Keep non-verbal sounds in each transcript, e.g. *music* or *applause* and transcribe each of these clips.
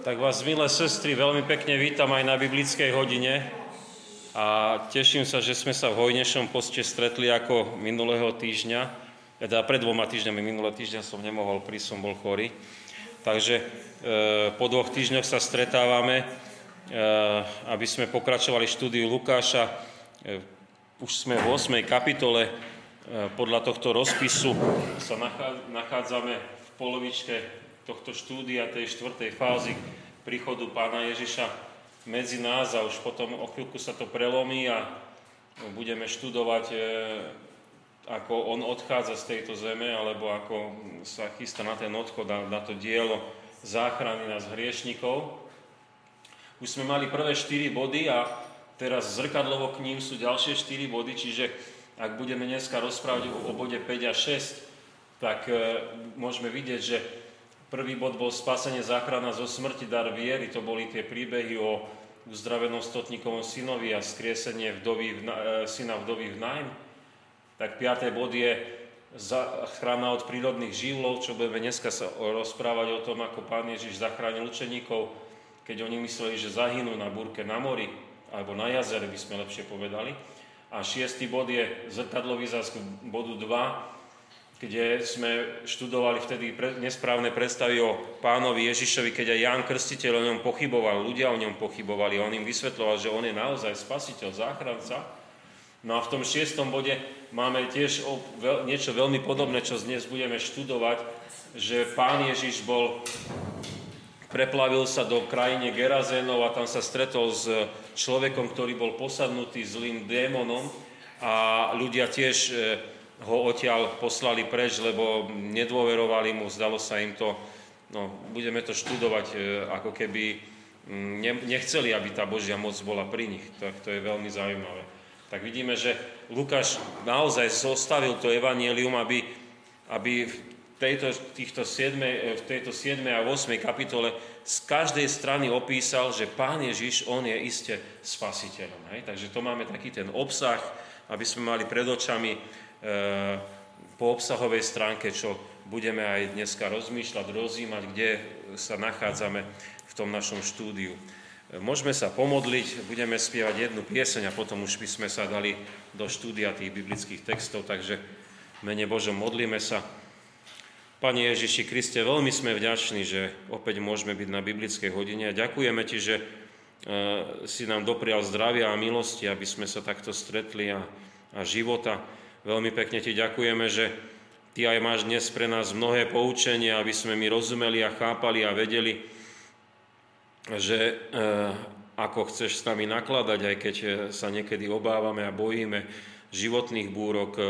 Tak vás, milé sestry, veľmi pekne vítam aj na biblickej hodine a teším sa, že sme sa v hojnejšom poste stretli ako minulého týždňa. Teda pred dvoma týždňami, minulé týždeň som nemohol prísť, som bol chorý. Takže e, po dvoch týždňoch sa stretávame, e, aby sme pokračovali štúdiu Lukáša. E, už sme v 8. kapitole, e, podľa tohto rozpisu sa nachádzame v polovičke tohto štúdia, tej štvrtej fázy príchodu pána Ježiša medzi nás a už potom o chvíľku sa to prelomí a budeme študovať, e, ako on odchádza z tejto zeme, alebo ako sa chystá na ten odchod na to dielo záchrany nás hriešnikov. Už sme mali prvé štyri body a teraz zrkadlovo k ním sú ďalšie štyri body, čiže ak budeme dneska rozprávať o bode 5 a 6, tak e, môžeme vidieť, že Prvý bod bol spasenie záchrana zo smrti, dar viery, to boli tie príbehy o uzdravenom stotníkovom synovi a skriesenie vdovy, e, syna vdovy v nájm. Tak piaté bod je záchrana od prírodných živlov, čo budeme dneska sa rozprávať o tom, ako pán Ježiš zachránil učeníkov, keď oni mysleli, že zahynú na búrke na mori, alebo na jazere by sme lepšie povedali. A šiestý bod je zrkadlový zás bodu 2, kde sme študovali vtedy nesprávne predstavy o pánovi Ježišovi, keď aj Ján Krstiteľ o ňom pochyboval, ľudia o ňom pochybovali, on im vysvetloval, že on je naozaj spasiteľ, záchranca. No a v tom šiestom bode máme tiež niečo veľmi podobné, čo dnes budeme študovať, že pán Ježiš bol, preplavil sa do krajine Gerazénov a tam sa stretol s človekom, ktorý bol posadnutý zlým démonom a ľudia tiež ho odtiaľ poslali preč, lebo nedôverovali mu, zdalo sa im to, no budeme to študovať, e, ako keby mm, nechceli, aby tá Božia moc bola pri nich. Tak to je veľmi zaujímavé. Tak vidíme, že Lukáš naozaj zostavil to evanielium, aby, aby v tejto, týchto 7, e, v tejto 7. a 8. kapitole z každej strany opísal, že Pán Ježiš, On je iste spasiteľom. Hej? Takže to máme taký ten obsah, aby sme mali pred očami po obsahovej stránke, čo budeme aj dneska rozmýšľať, rozímať, kde sa nachádzame v tom našom štúdiu. Eh, môžeme sa pomodliť, budeme spievať jednu pieseň a potom už by sme sa dali do štúdia tých biblických textov, takže mene Božom modlíme sa. Pane Ježiši Kriste, veľmi sme vďační, že opäť môžeme byť na biblickej hodine a ďakujeme Ti, že eh, si nám doprial zdravia a milosti, aby sme sa takto stretli a, a života. Veľmi pekne ti ďakujeme, že ty aj máš dnes pre nás mnohé poučenia, aby sme my rozumeli a chápali a vedeli, že e, ako chceš s nami nakladať, aj keď sa niekedy obávame a bojíme životných búrok, e,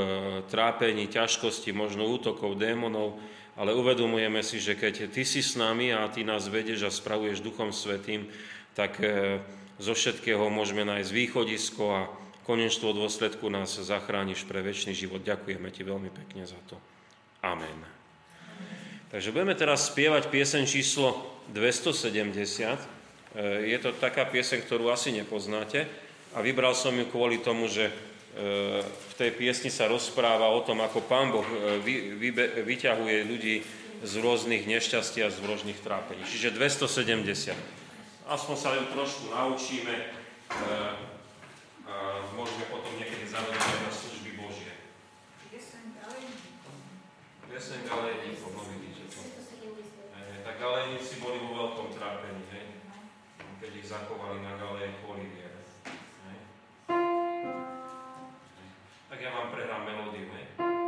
trápení, ťažkosti, možno útokov démonov, ale uvedomujeme si, že keď ty si s nami a ty nás vedieš a spravuješ Duchom Svetým, tak e, zo všetkého môžeme nájsť východisko a konečnstvo dôsledku nás zachrániš pre väčší život. Ďakujeme ti veľmi pekne za to. Amen. Takže budeme teraz spievať piesen číslo 270. E, je to taká piesen, ktorú asi nepoznáte a vybral som ju kvôli tomu, že e, v tej piesni sa rozpráva o tom, ako Pán Boh e, vy, vy, vyťahuje ľudí z rôznych nešťastí a z rôznych trápení. Čiže 270. Aspoň sa ju trošku naučíme môžeme potom niekedy zavedať aj na služby Božie. Pieseň Galénikov, no vidíte to. Tak Galénici boli vo veľkom trápení, hej? keď ich zachovali na Galéje kvôli viere. Tak ja vám prehrám melódiu, hej?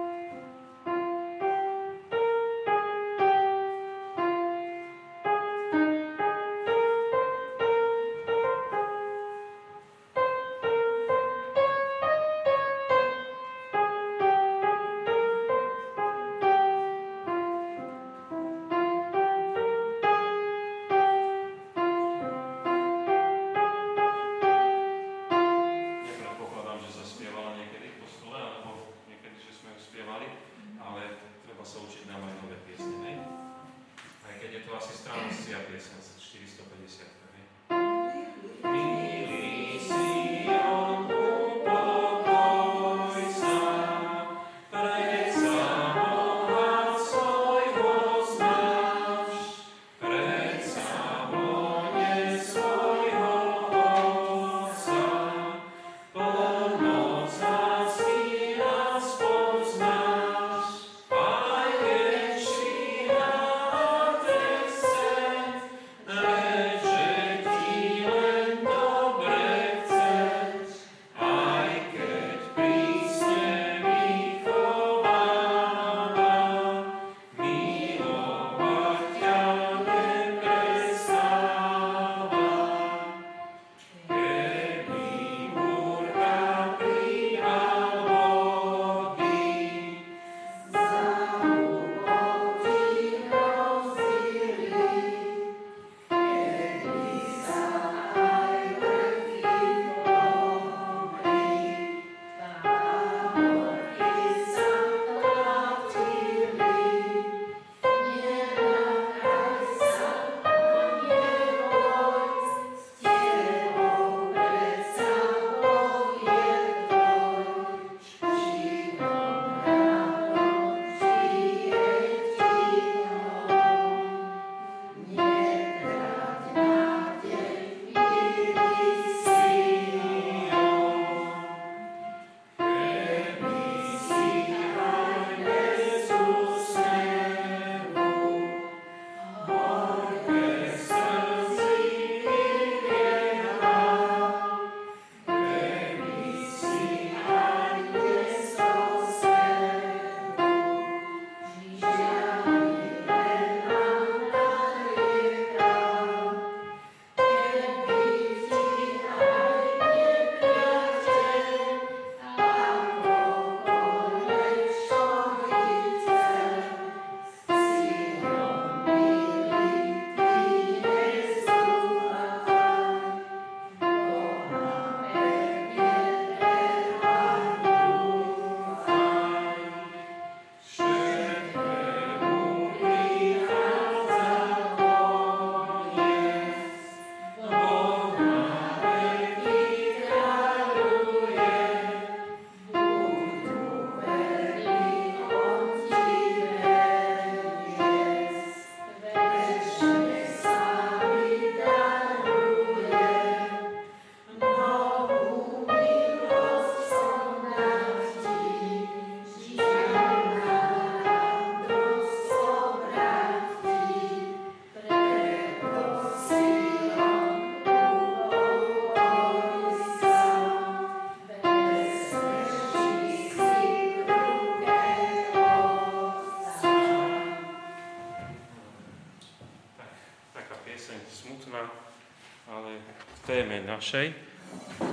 Našej,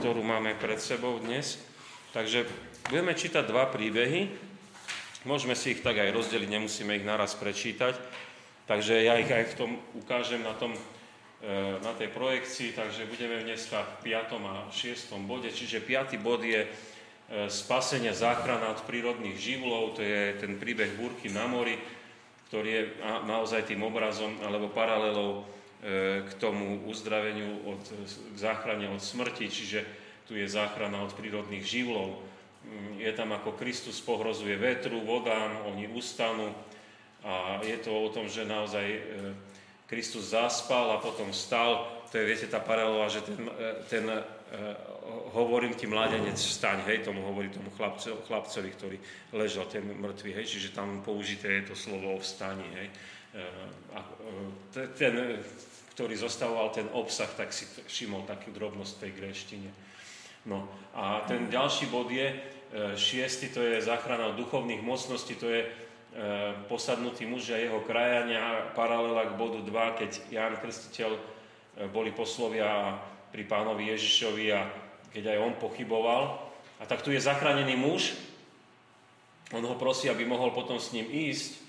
ktorú máme pred sebou dnes. Takže budeme čítať dva príbehy. Môžeme si ich tak aj rozdeliť, nemusíme ich naraz prečítať. Takže ja ich aj v tom ukážem na, tom, e, na tej projekcii, takže budeme dneska v 5. a 6. bode. Čiže 5. bod je e, spasenie, záchrana od prírodných živlov, to je ten príbeh búrky na mori, ktorý je naozaj tým obrazom alebo paralelou k tomu uzdraveniu, od, k záchrane od smrti, čiže tu je záchrana od prírodných živlov. Mm, je tam ako Kristus pohrozuje vetru, vodám, oni ustanú a je to o tom, že naozaj e, Kristus zaspal a potom stal. To je, viete, tá paralela, že ten, e, ten hovorím ti mladenec vstaň, hej, tomu hovorí tomu chlapco, chlapcovi, ktorý ležal, ten mŕtvy, hej, čiže tam použité je to slovo o vstani, hej. E, e, ten, ktorý zostavoval ten obsah, tak si všimol takú drobnosť tej gréštine. No a ten ďalší bod je, e, šiestý, to je záchrana duchovných mocností, to je posadnutý muž a jeho krajania, paralela k bodu 2, keď Ján Krstiteľ boli poslovia pri pánovi Ježišovi a keď aj on pochyboval. A tak tu je zachránený muž, on ho prosí, aby mohol potom s ním ísť,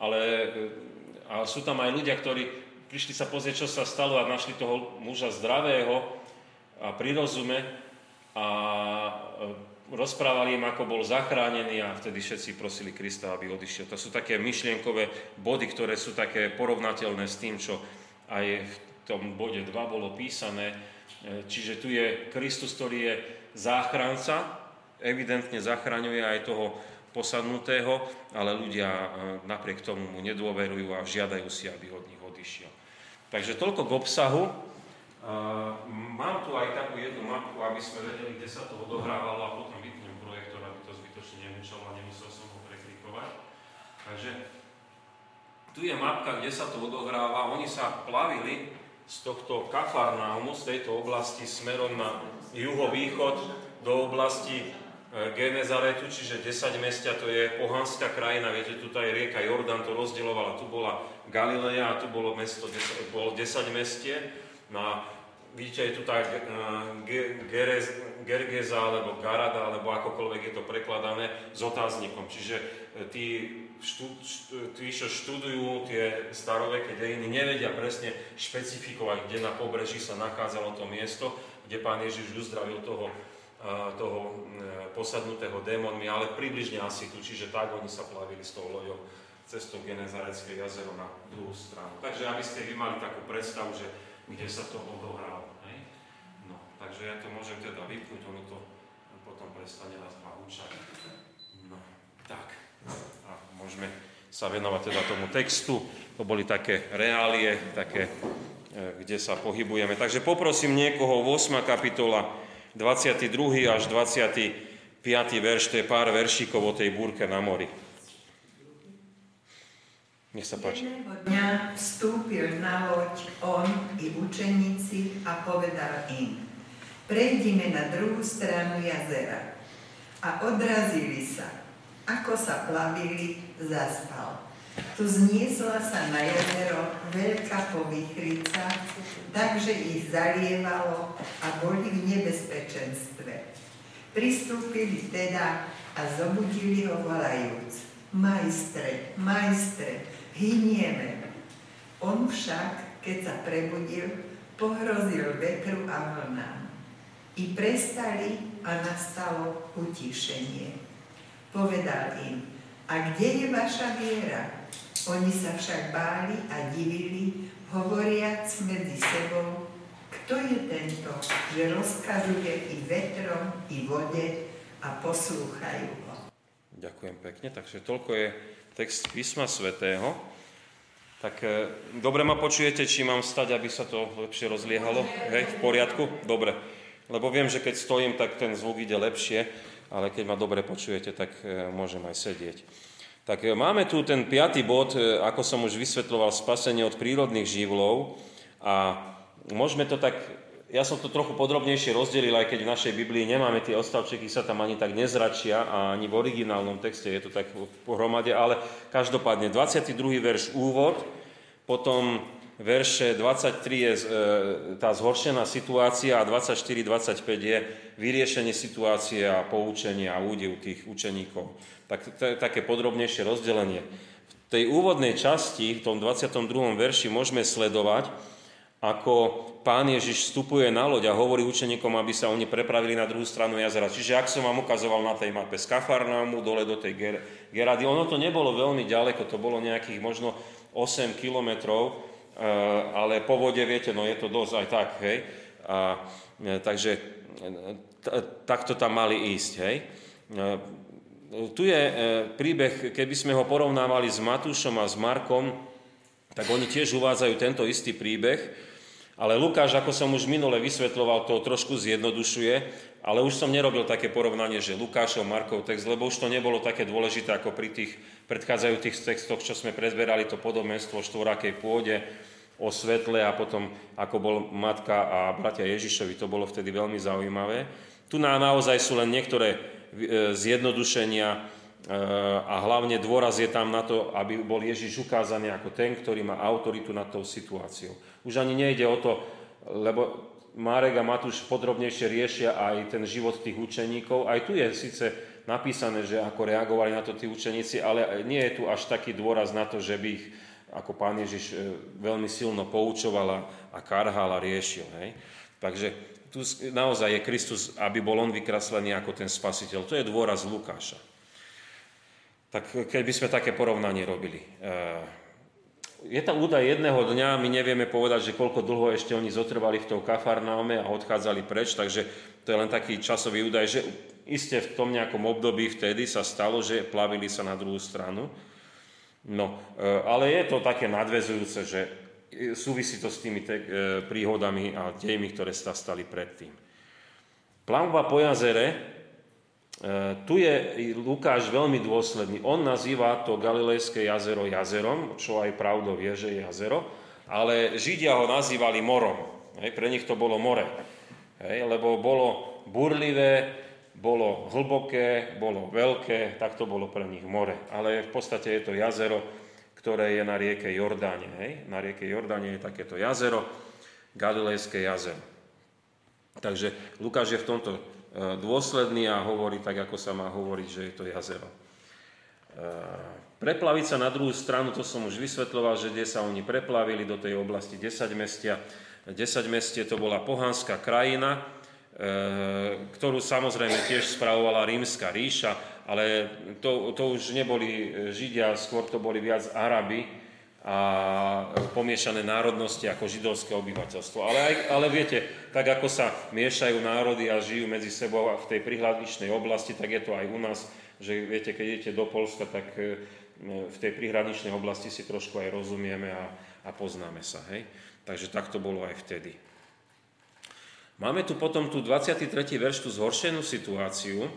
ale a sú tam aj ľudia, ktorí prišli sa pozrieť, čo sa stalo a našli toho muža zdravého a pri rozume a e, rozprávali im, ako bol zachránený a vtedy všetci prosili Krista, aby odišiel. To sú také myšlienkové body, ktoré sú také porovnateľné s tým, čo aj v tom bode 2 bolo písané, E, čiže tu je Kristus, ktorý je záchranca, evidentne zachraňuje aj toho posadnutého, ale ľudia e, napriek tomu mu nedôverujú a žiadajú si, aby od nich odišiel. Takže toľko k obsahu. Mám tu aj takú jednu mapku, aby sme vedeli, kde sa to odohrávalo a potom vypnem projektor, aby to zbytočne nemučalo a nemusel som ho preklikovať. Takže tu je mapka, kde sa to odohráva. Oni sa plavili z tohto Kafarnaumu, z tejto oblasti smerom na juhovýchod do oblasti Genezaretu, čiže 10 mestia, to je pohanská krajina, viete, tu je rieka Jordán, to rozdielovala, tu bola Galileja a tu bolo mesto, bolo 10 mestie. No a vidíte, je tu tá e, Gergeza alebo Garada, alebo akokoľvek je to prekladané, s otáznikom. Čiže e, tí tí, čo študujú tie staroveké dejiny, nevedia presne špecifikovať, kde na pobreží sa nachádzalo to miesto, kde pán Ježiš uzdravil toho, toho posadnutého démonmi, ale približne asi tu, čiže tak oni sa plavili s tou loďou cestou Genezarecké jazero na druhú stranu. Takže aby ste vy mali takú predstavu, že kde sa to odohralo. No, takže ja to môžem teda vypnúť, ono to potom prestane nás mahúčať. No, tak môžeme sa venovať teda tomu textu. To boli také reálie, také, e, kde sa pohybujeme. Takže poprosím niekoho, 8. kapitola, 22. až 25. verš, to je pár veršíkov o tej búrke na mori. Nech sa páči. Jedného dňa vstúpil na loď on i učeníci a povedal im, prejdime na druhú stranu jazera. A odrazili sa ako sa plavili, zaspal. Tu zniesla sa na jazero veľká povychrica, takže ich zalievalo a boli v nebezpečenstve. Pristúpili teda a zobudili ho volajúc. Majstre, majstre, hynieme. On však, keď sa prebudil, pohrozil vetru a vlnám. I prestali a nastalo utišenie. Povedal im, a kde je vaša viera? Oni sa však báli a divili, hovoriac medzi sebou, kto je tento, že rozkazuje i vetrom, i vode a poslúchajú ho. Ďakujem pekne, takže toľko je text písma svätého. Tak e, dobre ma počujete, či mám stať, aby sa to lepšie rozliehalo? Hej, v poriadku? Dobre. Lebo viem, že keď stojím, tak ten zvuk ide lepšie ale keď ma dobre počujete, tak e, môžem aj sedieť. Tak e, máme tu ten piatý bod, e, ako som už vysvetloval, spasenie od prírodných živlov a môžeme to tak, ja som to trochu podrobnejšie rozdelil, aj keď v našej Biblii nemáme tie odstavčeky, sa tam ani tak nezračia ani v originálnom texte je to tak pohromade, ale každopádne 22. verš úvod, potom verše 23 je e, tá zhoršená situácia a 24-25 je vyriešenie situácie a poučenie a údiv tých učeníkov. Tak, je také podrobnejšie rozdelenie. V tej úvodnej časti, v tom 22. verši, môžeme sledovať, ako pán Ježiš vstupuje na loď a hovorí učeníkom, aby sa oni prepravili na druhú stranu jazera. Čiže ak som vám ukazoval na tej mape z Kafarnámu dole do tej Gerady, ono to nebolo veľmi ďaleko, to bolo nejakých možno 8 kilometrov, eh, ale po vode, viete, no je to dosť aj tak, hej. A, eh, takže eh, takto tam mali ísť, hej. Tu je príbeh, keby sme ho porovnávali s Matúšom a s Markom, tak oni tiež uvádzajú tento istý príbeh, ale Lukáš, ako som už minule vysvetloval, to trošku zjednodušuje, ale už som nerobil také porovnanie, že Lukášov, Markov text, lebo už to nebolo také dôležité ako pri tých predchádzajúcich textoch, čo sme prezberali, to podobenstvo o štvorakej pôde, o svetle a potom ako bol matka a bratia Ježišovi, to bolo vtedy veľmi zaujímavé. Tu na, naozaj sú len niektoré e, zjednodušenia, a hlavne dôraz je tam na to, aby bol Ježiš ukázaný ako ten, ktorý má autoritu nad tou situáciou. Už ani nejde o to, lebo Marek a Matúš podrobnejšie riešia aj ten život tých učeníkov. Aj tu je síce napísané, že ako reagovali na to tí učeníci, ale nie je tu až taký dôraz na to, že by ich ako pán Ježiš e, veľmi silno poučoval a karhal a riešil. Hej? Takže tu naozaj je Kristus, aby bol on vykreslený ako ten spasiteľ. To je dôraz Lukáša. Tak keby sme také porovnanie robili. Je tam údaj jedného dňa, my nevieme povedať, že koľko dlho ešte oni zotrvali v tom kafarnáme a odchádzali preč, takže to je len taký časový údaj, že iste v tom nejakom období vtedy sa stalo, že plavili sa na druhú stranu. No, eh, ale je to také nadvezujúce, že súvisí to s tými te- eh, príhodami a dejmi, ktoré sa stali predtým. Plavba po jazere E, tu je Lukáš veľmi dôsledný. On nazýva to Galilejské jazero jazerom, čo aj pravdou je, že je jazero, ale Židia ho nazývali morom. Hej, pre nich to bolo more. Hej, lebo bolo burlivé, bolo hlboké, bolo veľké, tak to bolo pre nich more. Ale v podstate je to jazero, ktoré je na rieke Jordáne. Hej. Na rieke Jordáne je takéto jazero, Galilejské jazero. Takže Lukáš je v tomto E, dôsledný a hovorí tak, ako sa má hovoriť, že je to jazero. E, preplaviť sa na druhú stranu, to som už vysvetloval, že kde sa oni preplavili do tej oblasti 10 mestia. 10 mestie to bola pohanská krajina, e, ktorú samozrejme tiež spravovala rímska ríša, ale to, to už neboli Židia, skôr to boli viac Araby, a pomiešané národnosti ako židovské obyvateľstvo. Ale, aj, ale viete, tak ako sa miešajú národy a žijú medzi sebou v tej prihraničnej oblasti, tak je to aj u nás, že viete, keď idete do Polska, tak e, v tej prihraničnej oblasti si trošku aj rozumieme a, a poznáme sa. Hej? Takže tak to bolo aj vtedy. Máme tu potom tu 23. verš, tú zhoršenú situáciu.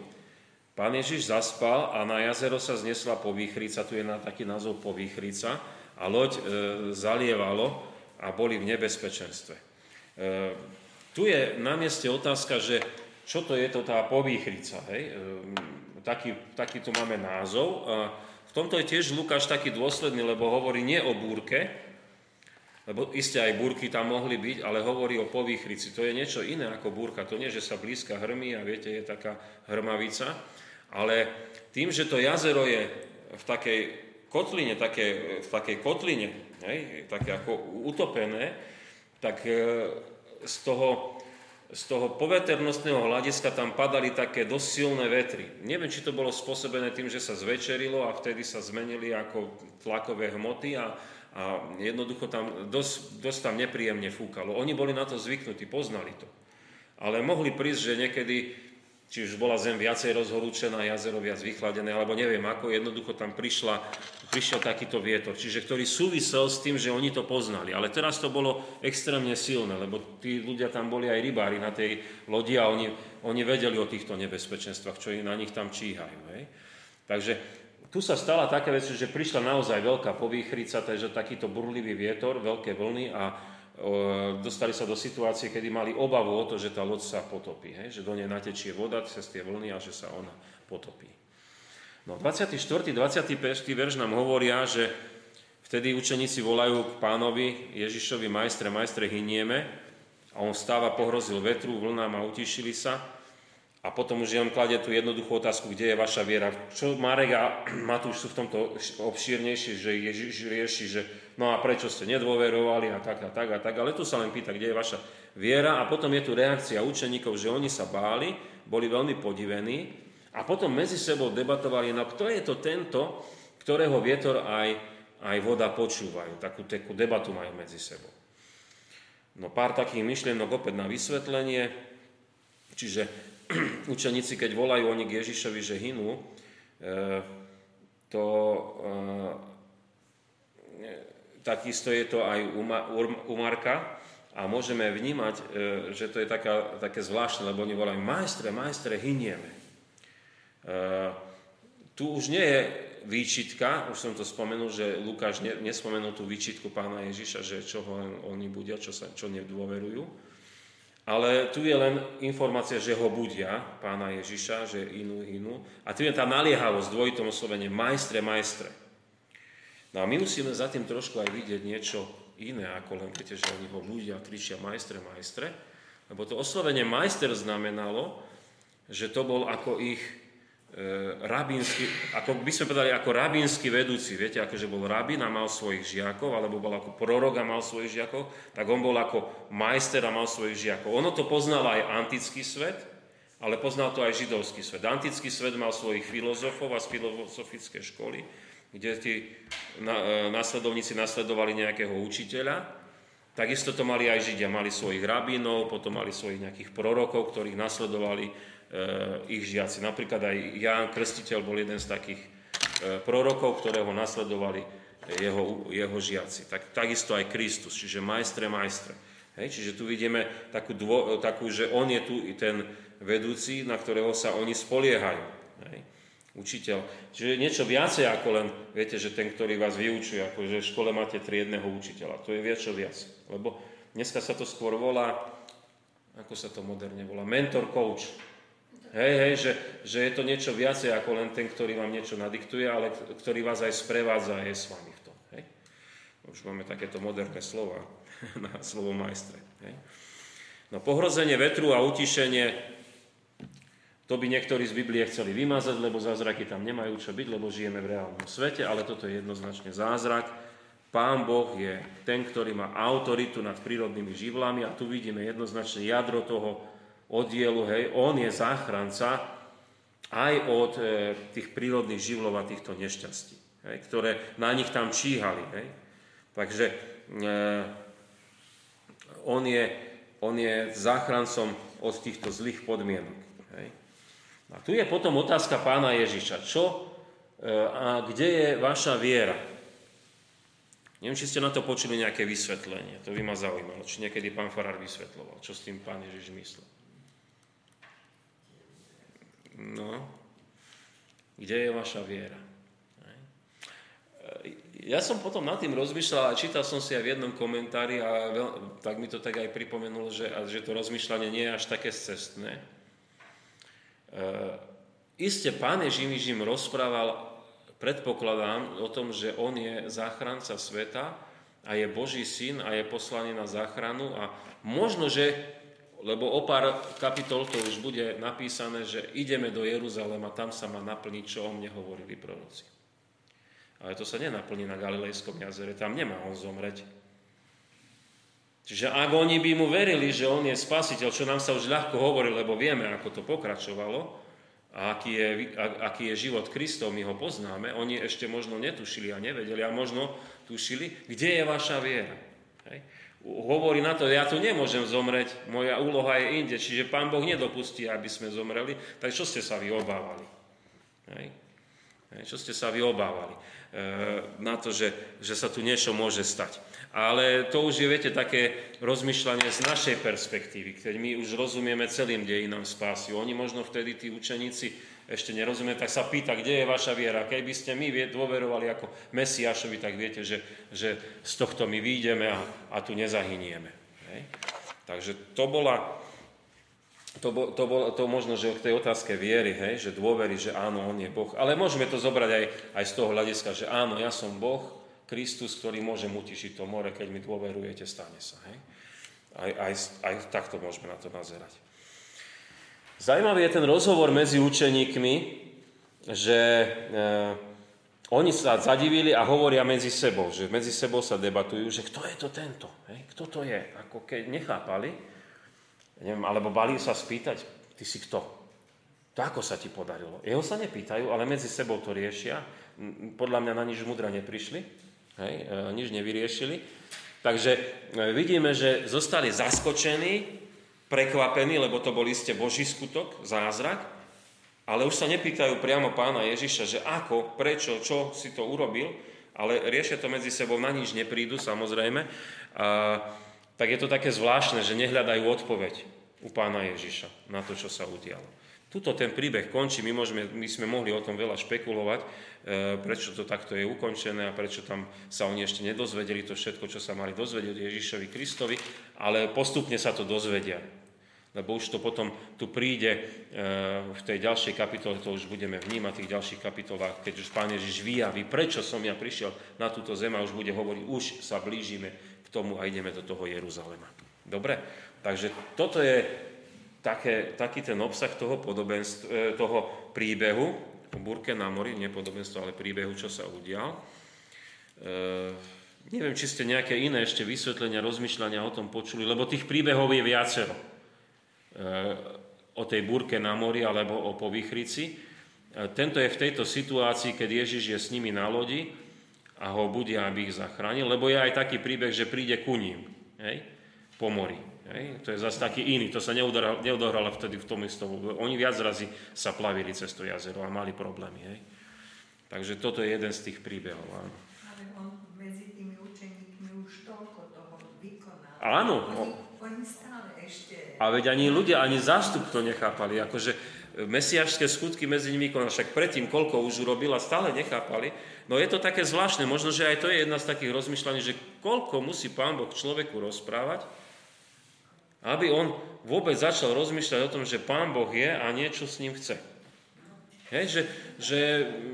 Pán Ježiš zaspal a na jazero sa znesla povýchrica, tu je na taký názov povýchrica, a loď e, zalievalo a boli v nebezpečenstve. E, tu je na mieste otázka, že čo to je to tá povýchrica. Hej? E, taký, taký tu máme názov. V tomto je tiež Lukáš taký dôsledný, lebo hovorí nie o búrke, lebo iste aj búrky tam mohli byť, ale hovorí o povýchrici. To je niečo iné ako búrka. To nie, že sa blízka hrmí a viete, je taká hrmavica, ale tým, že to jazero je v takej kotline, také, v takej kotline, hej, také ako utopené, tak e, z toho, z toho poveternostného hľadiska tam padali také dosť silné vetry. Neviem, či to bolo spôsobené tým, že sa zvečerilo a vtedy sa zmenili ako tlakové hmoty a, a jednoducho tam dosť, dosť tam nepríjemne fúkalo. Oni boli na to zvyknutí, poznali to. Ale mohli prísť, že niekedy či už bola zem viacej rozhorúčená, jazero viac vychladené, alebo neviem ako, jednoducho tam prišla, prišiel takýto vietor, čiže ktorý súvisel s tým, že oni to poznali. Ale teraz to bolo extrémne silné, lebo tí ľudia tam boli aj rybári na tej lodi a oni, oni vedeli o týchto nebezpečenstvách, čo na nich tam číhajú. Hej? Takže tu sa stala taká vec, že prišla naozaj veľká povýchrica, takže takýto burlivý vietor, veľké vlny a dostali sa do situácie, kedy mali obavu o to, že tá loď sa potopí, hej? že do nej natečie voda cez tie vlny a že sa ona potopí. No 24. 25. verš nám hovoria, že vtedy učeníci volajú k pánovi Ježišovi, majstre, majstre, hynieme. A on stáva, pohrozil vetru, vlnám a utišili sa. A potom už on kladie tú jednoduchú otázku, kde je vaša viera. Čo Marek a *clears throat* Matúš sú v tomto obšírnejšie, že Ježiš rieši, že no a prečo ste nedôverovali a tak a tak a tak. Ale tu sa len pýta, kde je vaša viera. A potom je tu reakcia učeníkov, že oni sa báli, boli veľmi podivení a potom medzi sebou debatovali, no kto je to tento, ktorého vietor aj, aj voda počúvajú. Takú, takú debatu majú medzi sebou. No pár takých myšlienok opäť na vysvetlenie. Čiže *clears throat* učeníci, keď volajú oni k Ježišovi, že hynú, e, to e, takisto je to aj u Marka a môžeme vnímať, e, že to je taká, také zvláštne, lebo oni volajú majstre, majstre, hynieme. Tu už nie je výčitka, už som to spomenul, že Lukáš nespomenul tú výčitku pána Ježiša, že čo oni budia, čo, sa, čo nedôverujú, ale tu je len informácia, že ho budia, pána Ježiša, že inú, inú. A tu je tá naliehavosť, dvojitom oslovenie, majstre, majstre. No a my musíme za tým trošku aj vidieť niečo iné, ako len viete, že oni ho budia, kričia majstre, majstre. Lebo to oslovenie majster znamenalo, že to bol ako ich rabínsky, ako by sme povedali, ako rabínsky vedúci, viete, akože bol rabín a mal svojich žiakov, alebo bol ako prorok a mal svojich žiakov, tak on bol ako majster a mal svojich žiakov. Ono to poznal aj antický svet, ale poznal to aj židovský svet. Antický svet mal svojich filozofov a z filozofické školy, kde tí e, následovníci nasledovali nejakého učiteľa, takisto to mali aj Židia, mali svojich rabínov, potom mali svojich nejakých prorokov, ktorých nasledovali ich žiaci. Napríklad aj Ján Krstiteľ bol jeden z takých eh, prorokov, ktorého nasledovali jeho, jeho žiaci. Tak, takisto aj Kristus, čiže majstre, majstre. Hej, čiže tu vidíme takú, dvo, takú, že on je tu i ten vedúci, na ktorého sa oni spoliehajú. Hej, učiteľ. Čiže niečo viacej ako len, viete, že ten, ktorý vás vyučuje, ako že v škole máte triedného učiteľa. To je viac čo viac. Lebo dneska sa to skôr volá, ako sa to moderne volá, mentor coach. Hej, hej, že, že je to niečo viacej ako len ten, ktorý vám niečo nadiktuje, ale ktorý vás aj sprevádza a je s vami v tom. Hej. Už máme takéto moderné slova *laughs* na slovo majstre. Hej. No pohrozenie vetru a utišenie, to by niektorí z Biblie chceli vymazať, lebo zázraky tam nemajú čo byť, lebo žijeme v reálnom svete, ale toto je jednoznačne zázrak. Pán Boh je ten, ktorý má autoritu nad prírodnými živlami a tu vidíme jednoznačne jadro toho, oddielu, hej, on je záchranca aj od e, tých prírodných živlov a týchto nešťastí, hej, ktoré na nich tam číhali. Hej. Takže e, on, je, on je záchrancom od týchto zlých podmienok. Hej. A tu je potom otázka pána Ježiša. Čo e, a kde je vaša viera? Neviem, či ste na to počuli nejaké vysvetlenie. To by ma zaujímalo. Či niekedy pán Farár vysvetloval, čo s tým pán Ježiš myslel. No, kde je vaša viera? Ja som potom nad tým rozmýšľal a čítal som si aj v jednom komentári a veľ, tak mi to tak aj pripomenulo, že, že to rozmýšľanie nie je až také cestné. E, iste pán Ježiš im rozprával, predpokladám, o tom, že on je záchranca sveta a je Boží syn a je poslaný na záchranu a možno, že lebo o pár kapitol to už bude napísané, že ideme do Jeruzalema, tam sa má naplniť, čo o mne hovorili proroci. Ale to sa nenaplní na Galilejskom jazere, tam nemá on zomreť. Čiže ak oni by mu verili, že on je spasiteľ, čo nám sa už ľahko hovorí, lebo vieme, ako to pokračovalo, a aký je, aký je život Kristov, my ho poznáme, oni ešte možno netušili a nevedeli, a možno tušili, kde je vaša viera. Hej? Hovorí na to, ja tu nemôžem zomreť, moja úloha je inde, čiže Pán Boh nedopustí, aby sme zomreli, tak čo ste sa vy obávali? Hej, čo ste sa vy obávali? E, na to, že, že sa tu niečo môže stať. Ale to už je, viete, také rozmýšľanie z našej perspektívy, keď my už rozumieme celým dejinám spásy. Oni možno vtedy, tí učeníci, ešte nerozumie, tak sa pýta, kde je vaša viera. Keby ste my dôverovali ako Mesiašovi, tak viete, že, že z tohto my výjdeme a, a tu nezahynieme. Hej. Takže to bola, to, bol, to, bol, to možno, že k tej otázke viery, hej, že dôvery, že áno, on je Boh. Ale môžeme to zobrať aj, aj z toho hľadiska, že áno, ja som Boh, Kristus, ktorý môže utišiť to more, keď mi dôverujete, stane sa. Hej? Aj, aj, aj takto môžeme na to nazerať. Zajímavý je ten rozhovor medzi učeníkmi, že e, oni sa zadivili a hovoria medzi sebou, že medzi sebou sa debatujú, že kto je to tento, hej? kto to je, ako keď nechápali, neviem, alebo bali sa spýtať, ty si kto, to ako sa ti podarilo. Jeho sa nepýtajú, ale medzi sebou to riešia, podľa mňa na nič múdra neprišli, Hej, e, nič nevyriešili. Takže e, vidíme, že zostali zaskočení, prekvapení, lebo to bol iste Boží skutok, zázrak, ale už sa nepýtajú priamo pána Ježiša, že ako, prečo, čo si to urobil, ale riešia to medzi sebou, na nič neprídu samozrejme. A, tak je to také zvláštne, že nehľadajú odpoveď u pána Ježiša na to, čo sa udialo. Tuto ten príbeh končí, my, môžeme, my sme mohli o tom veľa špekulovať, e, prečo to takto je ukončené a prečo tam sa oni ešte nedozvedeli to všetko, čo sa mali dozvedieť Ježišovi Kristovi, ale postupne sa to dozvedia. Lebo už to potom tu príde e, v tej ďalšej kapitole, to už budeme vnímať v tých ďalších kapitolách, keď už Pán Ježiš vyjaví, prečo som ja prišiel na túto zem a už bude hovoriť, už sa blížime k tomu a ideme do toho Jeruzalema. Dobre? Takže toto je také, taký ten obsah toho, e, toho príbehu o Burke na mori, nie ale príbehu, čo sa udial. E, neviem, či ste nejaké iné ešte vysvetlenia, rozmýšľania o tom počuli, lebo tých príbehov je viacero. E, o tej burke na mori alebo o povychrici. E, tento je v tejto situácii, keď Ježiš je s nimi na lodi a ho budia, aby ich zachránil, lebo je aj taký príbeh, že príde ku ním hej, po mori. Hej? To je zase taký iný, to sa neodohralo vtedy v tom istom. Oni viac razy sa plavili cez to jazero a mali problémy. Hej? Takže toto je jeden z tých príbehov. Áno. Ale on medzi tými učeníkmi už toľko toho vykonal. Áno. Oni, oni. A veď ani ľudia, ani zástup to nechápali. Akože mesiašské skutky medzi nimi konal, však predtým koľko už urobil a stále nechápali. No je to také zvláštne, možno, že aj to je jedna z takých rozmýšľaní, že koľko musí Pán Boh človeku rozprávať, aby on vôbec začal rozmýšľať o tom, že Pán Boh je a niečo s ním chce. Hej, že, že,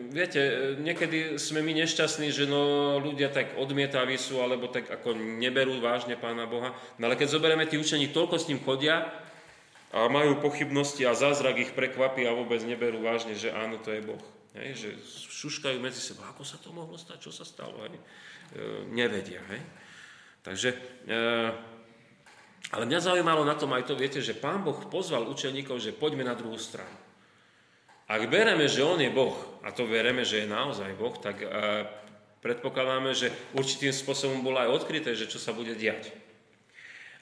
viete, niekedy sme my nešťastní, že no, ľudia tak odmietaví sú, alebo tak ako neberú vážne Pána Boha. No ale keď zoberieme tí učení, toľko s ním chodia a majú pochybnosti a zázrak ich prekvapí a vôbec neberú vážne, že áno, to je Boh. Hej, že šuškajú medzi sebou, ako sa to mohlo stať, čo sa stalo. Hej. E, nevedia. Hej. Takže e, ale mňa zaujímalo na tom aj to, viete, že pán Boh pozval učeníkov, že poďme na druhú stranu. Ak bereme, že on je Boh, a to vereme, že je naozaj Boh, tak e, predpokladáme, že určitým spôsobom bolo aj odkryté, že čo sa bude diať.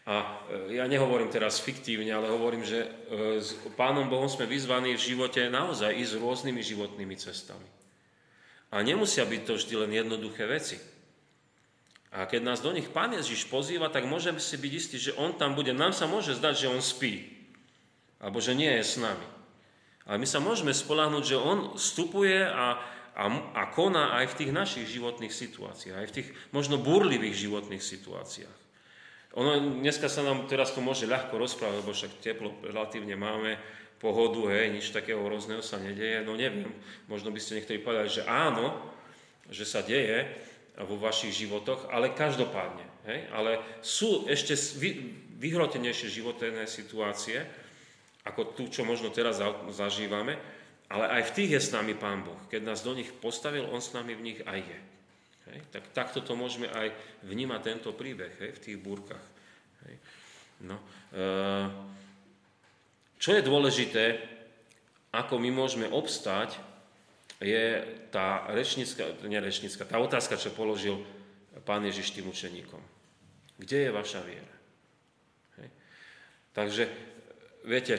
A e, ja nehovorím teraz fiktívne, ale hovorím, že e, s Pánom Bohom sme vyzvaní v živote naozaj ísť rôznymi životnými cestami. A nemusia byť to vždy len jednoduché veci. A keď nás do nich Pán Ježiš pozýva, tak môžeme si byť istí, že On tam bude. Nám sa môže zdať, že On spí. Alebo že nie je s nami. Ale my sa môžeme spolahnuť, že On vstupuje a, a, a koná aj v tých našich životných situáciách. Aj v tých možno burlivých životných situáciách. Ono, dneska sa nám teraz to môže ľahko rozprávať, lebo však teplo relatívne máme, pohodu, hej, nič takého hrozného sa nedeje. No neviem, možno by ste niektorí povedali, že áno, že sa deje, vo vašich životoch, ale každopádne. Hej? Ale sú ešte vyhrotenejšie životné situácie, ako tu, čo možno teraz zažívame, ale aj v tých je s nami Pán Boh. Keď nás do nich postavil, On s nami v nich aj je. Hej? Tak takto to môžeme aj vnímať tento príbeh hej? v tých búrkach. Hej? No, e, čo je dôležité, ako my môžeme obstáť je tá rečnická, nie rečnická, tá otázka, čo položil pán Ježiš tým učeníkom. Kde je vaša viera? Hej. Takže, viete,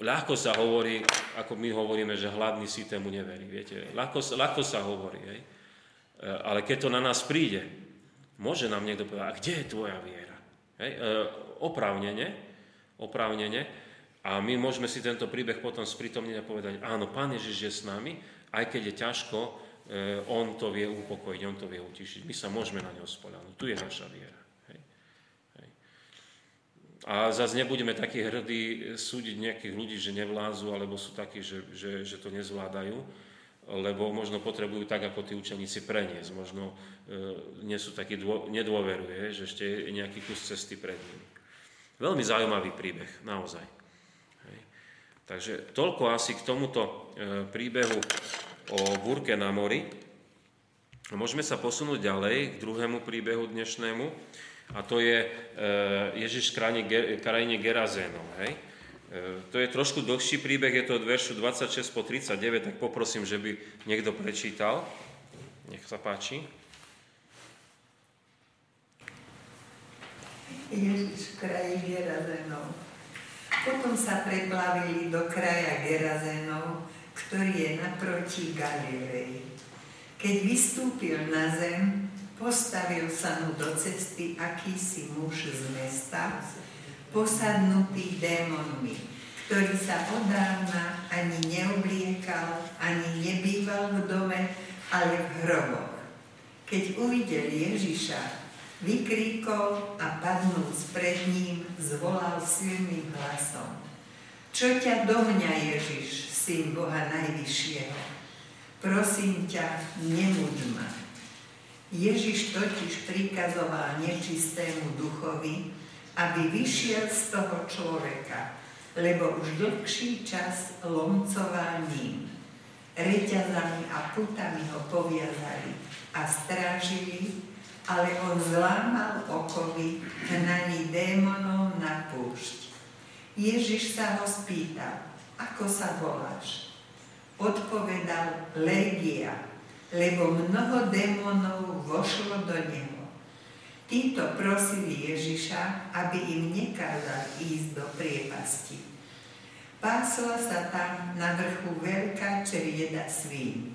ľahko sa hovorí, ako my hovoríme, že hladný si tému neverí. Viete, ľahko, ľahko sa hovorí, hej. E, ale keď to na nás príde, môže nám niekto povedať, a kde je tvoja viera? Hej. E, oprávnene, oprávnene, a my môžeme si tento príbeh potom sprítomniť a povedať, áno, Pán Ježiš je s nami, aj keď je ťažko, e, On to vie upokojiť, On to vie utišiť. My sa môžeme na Neho spoľahnúť. Tu je naša viera. A zase nebudeme takí hrdí súdiť nejakých ľudí, že nevlázu, alebo sú takí, že, že, že to nezvládajú. lebo možno potrebujú tak, ako tí učeníci preniesť. Možno e, nie sú takí, dô, nedôveruje, že ešte je nejaký kus cesty pred nimi. Veľmi zaujímavý príbeh, naozaj. Hej. Takže toľko asi k tomuto e, príbehu o búrke na mori. Môžeme sa posunúť ďalej k druhému príbehu dnešnému, a to je e, Ježiš v krajine Gerazénov. Hej. E, to je trošku dlhší príbeh, je to od veršu 26 po 39, tak poprosím, že by niekto prečítal. Nech sa páči. Ježiš v kraji Gerazenov. Potom sa preplavili do kraja Gerazenov, ktorý je naproti Galilei. Keď vystúpil na zem, postavil sa mu do cesty akýsi muž z mesta, posadnutý démonmi, ktorý sa od ani neobliekal, ani nebýval v dome, ale v hroboch. Keď uvidel Ježiša, vykríkol a padnúc pred ním, zvolal silným hlasom. Čo ťa do mňa, Ježiš, syn Boha Najvyššieho? Prosím ťa, nemuď ma. Ježiš totiž prikazoval nečistému duchovi, aby vyšiel z toho človeka, lebo už dlhší čas lomcoval ním. Reťazami a putami ho poviazali a strážili, ale on zlámal okovy hnaný démonov na púšť. Ježiš sa ho spýtal, ako sa voláš? Odpovedal Legia, lebo mnoho démonov vošlo do neho. Títo prosili Ježiša, aby im nekázal ísť do priepasti. Pásla sa tam na vrchu veľká čerieda svín.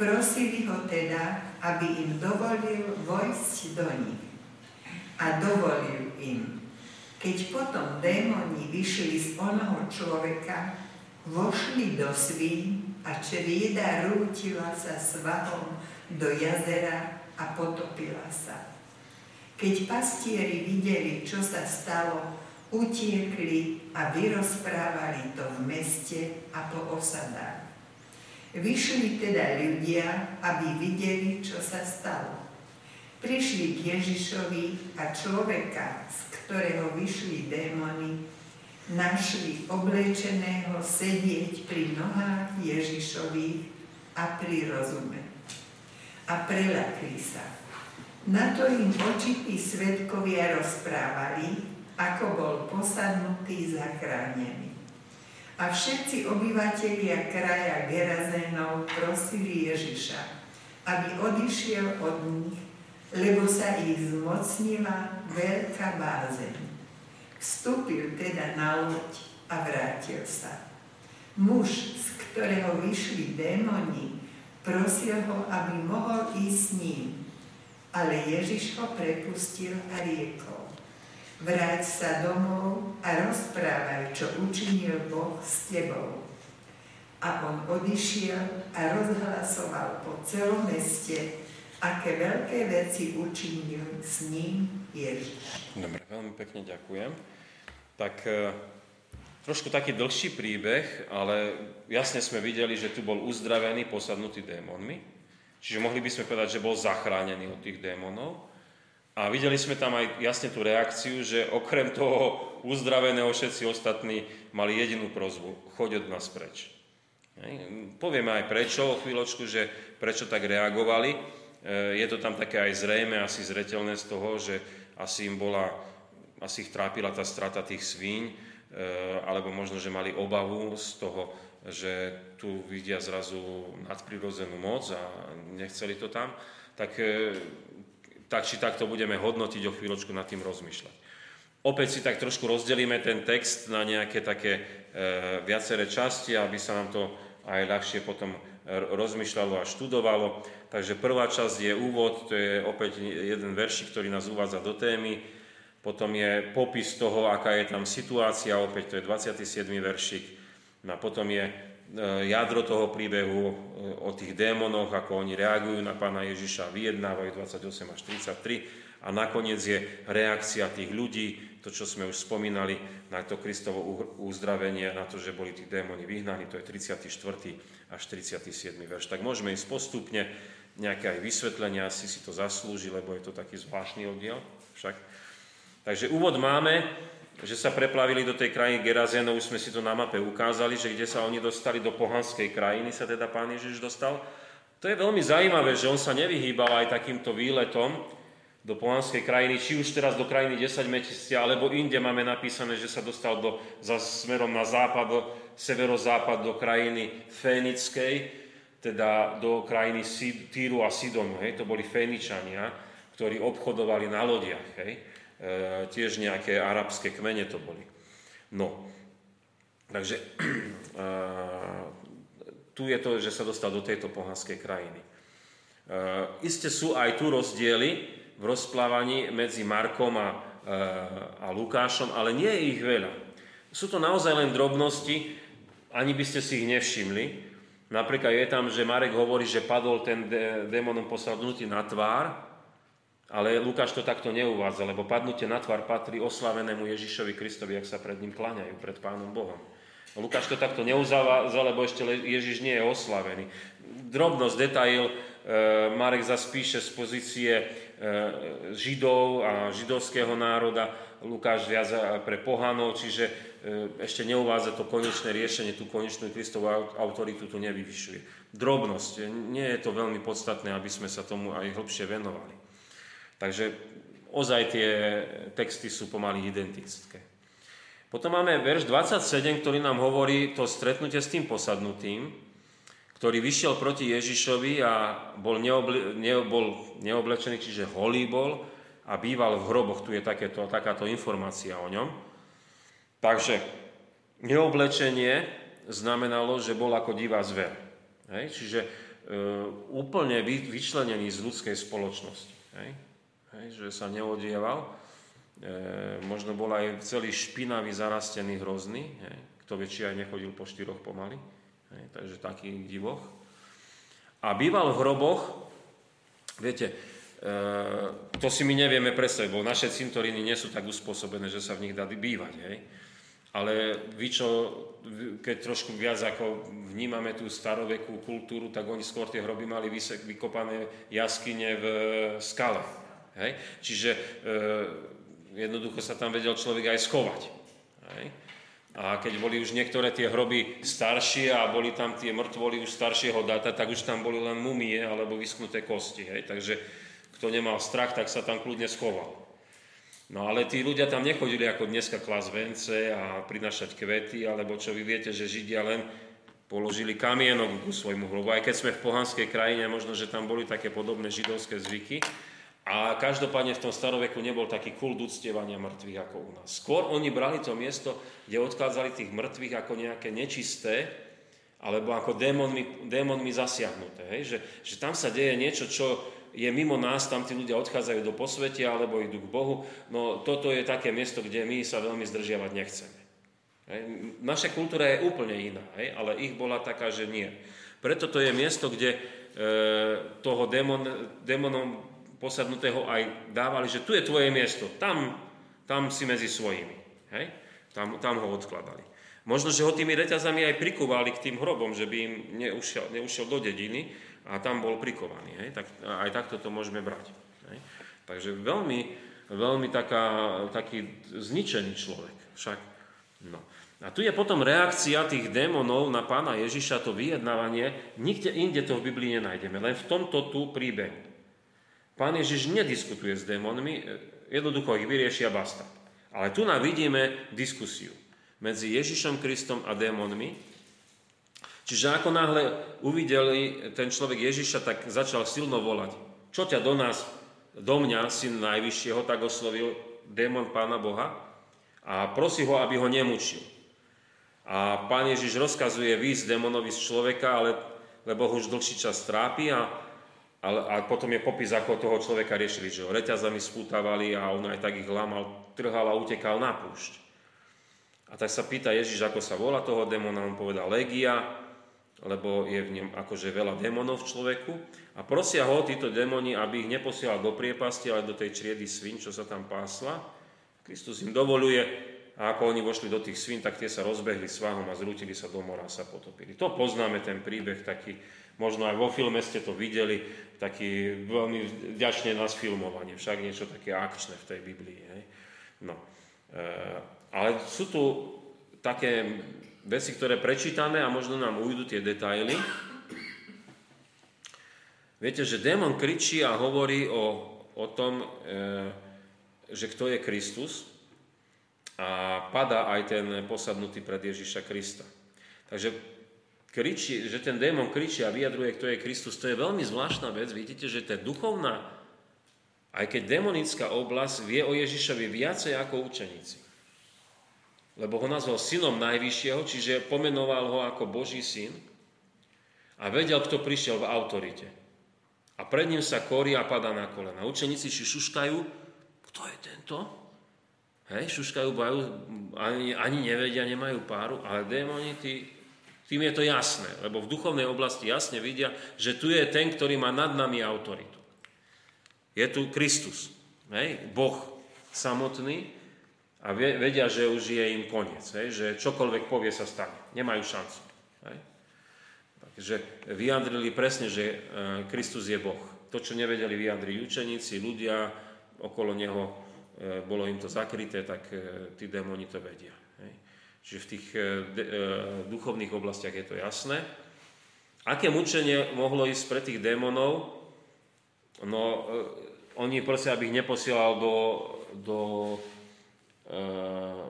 Prosili ho teda, aby im dovolil vojsť do nich. A dovolil im. Keď potom démoni vyšli z onoho človeka, vošli do svín a čerieda rútila sa svahom do jazera a potopila sa. Keď pastieri videli, čo sa stalo, utiekli a vyrozprávali to v meste a po osadách. Vyšli teda ľudia, aby videli, čo sa stalo. Prišli k Ježišovi a človeka, z ktorého vyšli démony, našli oblečeného sedieť pri nohách Ježišových a pri rozume. A prelakli sa. Na to im očití svetkovia rozprávali, ako bol posadnutý zachránený. A všetci obyvatelia kraja Gerazénov prosili Ježiša, aby odišiel od nich, lebo sa ich zmocnila veľká bázeň. Vstúpil teda na loď a vrátil sa. Muž, z ktorého vyšli démoni, prosil ho, aby mohol ísť s ním, ale Ježiš ho prepustil a riekol. Vráť sa domov a rozprávaj, čo učinil Boh s tebou. A on odišiel a rozhlasoval po celom meste, aké veľké veci učinil s ním Ježiš. Dobre, veľmi pekne ďakujem. Tak e, trošku taký dlhší príbeh, ale jasne sme videli, že tu bol uzdravený, posadnutý démonmi. Čiže mohli by sme povedať, že bol zachránený od tých démonov. A videli sme tam aj jasne tú reakciu, že okrem toho uzdraveného všetci ostatní mali jedinú prozbu. Choď od nás preč. Povieme aj prečo o chvíľočku, že prečo tak reagovali. E, je to tam také aj zrejme, asi zretelné z toho, že asi im bola, asi ich trápila tá strata tých svíň, e, alebo možno, že mali obavu z toho, že tu vidia zrazu nadprirodzenú moc a nechceli to tam, tak, e, tak či tak to budeme hodnotiť o chvíľočku nad tým rozmýšľať. Opäť si tak trošku rozdelíme ten text na nejaké také e, viaceré časti, aby sa nám to aj ľahšie potom rozmýšľalo a študovalo. Takže prvá časť je úvod, to je opäť jeden veršik, ktorý nás uvádza do témy. Potom je popis toho, aká je tam situácia, opäť to je 27. veršik. No a potom je e, jadro toho príbehu e, o tých démonoch, ako oni reagujú na pána Ježiša, vyjednávajú 28 až 33 a nakoniec je reakcia tých ľudí, to, čo sme už spomínali, na to Kristovo uzdravenie, na to, že boli tí démoni vyhnaní, to je 34. až 37. verš. Tak môžeme ísť postupne, nejaké aj vysvetlenia, asi si to zaslúži, lebo je to taký zvláštny oddiel však. Takže úvod máme, že sa preplavili do tej krajiny Gerazénov, už sme si to na mape ukázali, že kde sa oni dostali do pohanskej krajiny, sa teda pán Ježiš dostal. To je veľmi zaujímavé, že on sa nevyhýbal aj takýmto výletom, do pohanskej krajiny, či už teraz do krajiny 10 metistia, alebo inde máme napísané, že sa dostal do, za smerom na západ, do, severozápad do krajiny Fénickej, teda do krajiny Týru a Sidonu. Hej. To boli Féničania, ktorí obchodovali na lodiach. Hej. E, tiež nejaké arabské kmene to boli. No, takže *clears throat* e, tu je to, že sa dostal do tejto pohanskej krajiny. E, iste sú aj tu rozdiely, v rozplávaní medzi Markom a, a Lukášom, ale nie je ich veľa. Sú to naozaj len drobnosti, ani by ste si ich nevšimli. Napríklad je tam, že Marek hovorí, že padol ten démonom posadnutý na tvár, ale Lukáš to takto neuvádza, lebo padnutie na tvár patrí oslavenému Ježišovi Kristovi, ak sa pred ním kláňajú, pred Pánom Bohom. Lukáš to takto neuzavádza, lebo ešte Ježiš nie je oslavený. Drobnosť, detail, e, Marek zase píše z pozície E, Židov a židovského národa, Lukáš viac pre pohanov, čiže e, ešte neuvádza to konečné riešenie, tú konečnú Kristovú autoritu tu nevyvyšuje. Drobnosť, nie je to veľmi podstatné, aby sme sa tomu aj hlbšie venovali. Takže ozaj tie texty sú pomaly identické. Potom máme verš 27, ktorý nám hovorí to stretnutie s tým posadnutým, ktorý vyšiel proti Ježišovi a bol, neoble, ne, bol neoblečený, čiže holý bol a býval v hroboch. Tu je takéto, takáto informácia o ňom. Takže neoblečenie znamenalo, že bol ako divá zver. Hej? Čiže e, úplne vy, vyčlenený z ľudskej spoločnosti. Hej? Hej? Že sa neodieval. E, možno bol aj celý špinavý, zarastený, hrozný. Hej? Kto vie, či aj nechodil po štyroch pomaly. Hej, takže taký divoch. A býval v hroboch, viete, e, to si my nevieme predstaviť, bo naše cintoríny nie sú tak uspôsobené, že sa v nich dá bývať. Hej. Ale vy, čo, keď trošku viac ako vnímame tú starovekú kultúru, tak oni skôr tie hroby mali vykopané jaskyne v skale. Hej? Čiže e, jednoducho sa tam vedel človek aj schovať. Hej? A keď boli už niektoré tie hroby staršie a boli tam tie mŕtvoly už staršieho data, tak už tam boli len mumie alebo vyschnuté kosti. Hej? Takže kto nemal strach, tak sa tam kľudne schoval. No ale tí ľudia tam nechodili ako dneska klas vence a prinašať kvety, alebo čo vy viete, že Židia len položili kamienok ku svojmu hrobu. Aj keď sme v pohanskej krajine, možno, že tam boli také podobné židovské zvyky, a každopádne v tom staroveku nebol taký kult uctievania mŕtvych ako u nás. Skôr oni brali to miesto, kde odkázali tých mŕtvych ako nejaké nečisté, alebo ako démonmi, démonmi zasiahnuté. Hej? Že, že tam sa deje niečo, čo je mimo nás, tam tí ľudia odchádzajú do posvetia alebo idú k Bohu. No toto je také miesto, kde my sa veľmi zdržiavať nechceme. Hej? Naša kultúra je úplne iná, hej? ale ich bola taká, že nie. Preto to je miesto, kde e, toho démon, démonom posadnutého aj dávali, že tu je tvoje miesto, tam, tam si medzi svojimi. Hej? Tam, tam ho odkladali. Možno, že ho tými reťazami aj prikúvali k tým hrobom, že by im neušiel, neušiel do dediny a tam bol prikovaný. Hej? Tak, aj takto to môžeme brať. Hej? Takže veľmi, veľmi taká, taký zničený človek. Však, no. A tu je potom reakcia tých démonov na pána Ježiša, to vyjednávanie. Nikde inde to v Biblii nenájdeme, len v tomto tu príbehu. Pán Ježiš nediskutuje s démonmi, jednoducho ich vyriešia basta. Ale tu nám vidíme diskusiu medzi Ježišom Kristom a démonmi. Čiže ako náhle uvideli ten človek Ježiša, tak začal silno volať. Čo ťa do nás, do mňa, syn Najvyššieho, tak oslovil démon Pána Boha a prosí ho, aby ho nemučil. A pán Ježiš rozkazuje výsť démonovi z človeka, ale, lebo ho už dlhší čas trápi a ale, a potom je popis, ako toho človeka riešili, že ho reťazami spútavali a on aj tak ich lamal, trhal a utekal na púšť. A tak sa pýta Ježiš, ako sa volá toho démona, on povedal Legia, lebo je v ňom akože veľa démonov v človeku. A prosia ho títo démoni, aby ich neposielal do priepasti, ale do tej čriedy svin, čo sa tam pásla. Kristus im dovoluje a ako oni vošli do tých svín, tak tie sa rozbehli svahom a zrútili sa do mora a sa potopili. To poznáme, ten príbeh taký, možno aj vo filme ste to videli, taký veľmi vďačne nás filmovanie, však niečo také akčné v tej Biblii. Hej? No. E, ale sú tu také veci, ktoré prečítame a možno nám ujdu tie detaily. Viete, že démon kričí a hovorí o, o tom, e, že kto je Kristus a pada aj ten posadnutý pred Ježiša Krista. Takže kričí, že ten démon kričí a vyjadruje, kto je Kristus, to je veľmi zvláštna vec. Vidíte, že je duchovná, aj keď demonická oblasť vie o Ježišovi viacej ako učeníci. Lebo ho nazval synom najvyššieho, čiže pomenoval ho ako Boží syn a vedel, kto prišiel v autorite. A pred ním sa korí a padá na kolena. Učeníci si šuškajú, kto je tento? Hej, šuškajú, bajú, ani, ani nevedia, nemajú páru, ale démoni, tí, tým je to jasné, lebo v duchovnej oblasti jasne vidia, že tu je ten, ktorý má nad nami autoritu. Je tu Kristus, hej, Boh samotný a vedia, že už je im koniec, hej, že čokoľvek povie sa stane. Nemajú šancu. Hej. Takže vyjadrili presne, že e, Kristus je Boh. To, čo nevedeli vyjadriť učeníci, ľudia okolo Neho, e, bolo im to zakryté, tak e, tí démoni to vedia. Čiže v tých duchovných oblastiach je to jasné. Aké mučenie mohlo ísť pre tých démonov? No, oni prosia, aby ich neposielal do, do,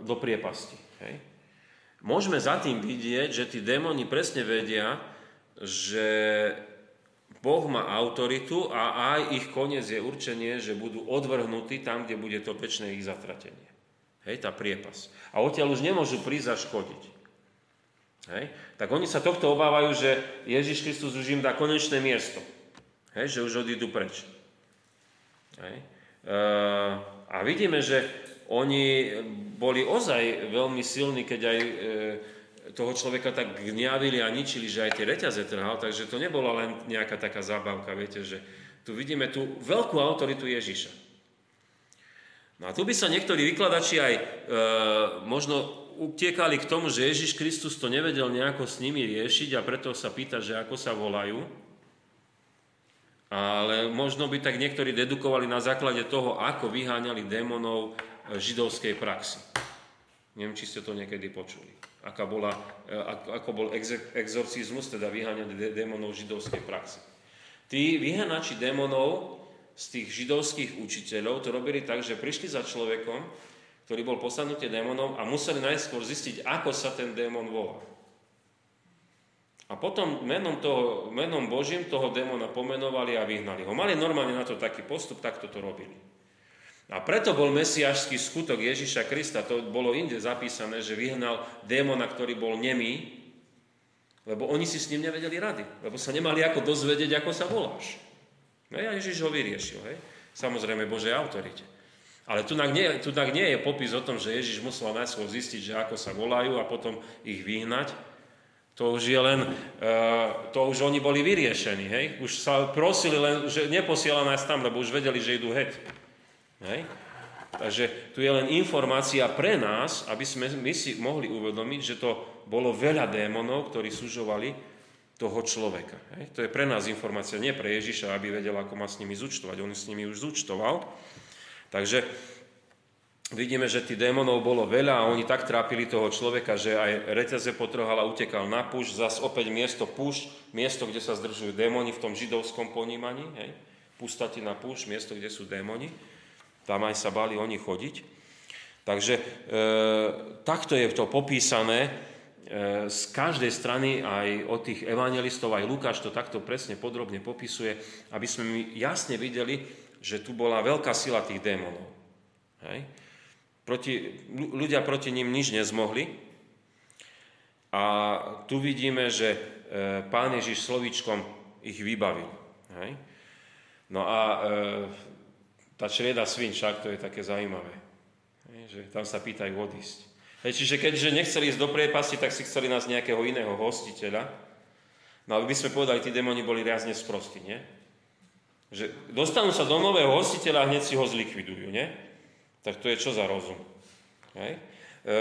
do priepasti. Hej. Môžeme za tým vidieť, že tí démoni presne vedia, že Boh má autoritu a aj ich koniec je určenie, že budú odvrhnutí tam, kde bude to väčšie ich zatratenie. Hej, tá priepas. A odtiaľ už nemôžu prísť a škodiť. Hej? Tak oni sa tohto obávajú, že Ježiš Kristus už im dá konečné miesto. Hej? Že už odídu preč. Hej? E, a vidíme, že oni boli ozaj veľmi silní, keď aj e, toho človeka tak gňavili a ničili, že aj tie reťaze trhal, takže to nebola len nejaká taká zábavka, viete, že tu vidíme tú veľkú autoritu Ježiša. No a tu by sa niektorí vykladači aj e, možno utiekali k tomu, že Ježiš Kristus to nevedel nejako s nimi riešiť a preto sa pýta, že ako sa volajú. Ale možno by tak niektorí dedukovali na základe toho, ako vyháňali démonov židovskej praxi. Neviem, či ste to niekedy počuli aká bola, e, ako bol exorcizmus, teda vyháňanie démonov židovskej praxe. Tí vyháňači démonov z tých židovských učiteľov to robili tak, že prišli za človekom, ktorý bol posadnutý démonom a museli najskôr zistiť, ako sa ten démon volá. A potom menom, toho, menom Božím toho démona pomenovali a vyhnali ho. Mali normálne na to taký postup, takto to robili. A preto bol mesiašský skutok Ježiša Krista, to bolo inde zapísané, že vyhnal démona, ktorý bol nemý, lebo oni si s ním nevedeli rady, lebo sa nemali ako dozvedieť, ako sa voláš. No a Ježiš ho vyriešil, hej? Samozrejme Božej autorite. Ale tu nie, nie je popis o tom, že Ježiš musel najskôr zistiť, že ako sa volajú a potom ich vyhnať. To už je len, uh, to už oni boli vyriešení, hej? Už sa prosili len, že neposiela nás tam, lebo už vedeli, že idú heť. Hej? Takže tu je len informácia pre nás, aby sme my si mohli uvedomiť, že to bolo veľa démonov, ktorí sužovali toho človeka. Hej? To je pre nás informácia, nie pre Ježiša, aby vedel, ako má s nimi zúčtovať. On s nimi už zúčtoval. Takže vidíme, že tých démonov bolo veľa a oni tak trápili toho človeka, že aj reťaze potrhal a utekal na púšť, zase opäť miesto púšť, miesto, kde sa zdržujú démoni v tom židovskom ponímaní, hej? na púšť, miesto, kde sú démoni. Tam aj sa bali oni chodiť. Takže e, takto je to popísané z každej strany aj od tých evangelistov, aj Lukáš to takto presne podrobne popisuje, aby sme my jasne videli, že tu bola veľká sila tých démonov. Hej? Proti, ľudia proti ním nič nezmohli. A tu vidíme, že e, pán Ježiš slovíčkom ich vybavil. Hej? No a e, tá črieda svin však, to je také zaujímavé. Že tam sa pýtajú odísť. Hej, čiže keďže nechceli ísť do priepasti, tak si chceli nás nejakého iného hostiteľa. No ale by sme povedali, tí demoni boli riazne sprostí, nie? Že dostanú sa do nového hostiteľa a hneď si ho zlikvidujú, nie? Tak to je čo za rozum? Hej? E,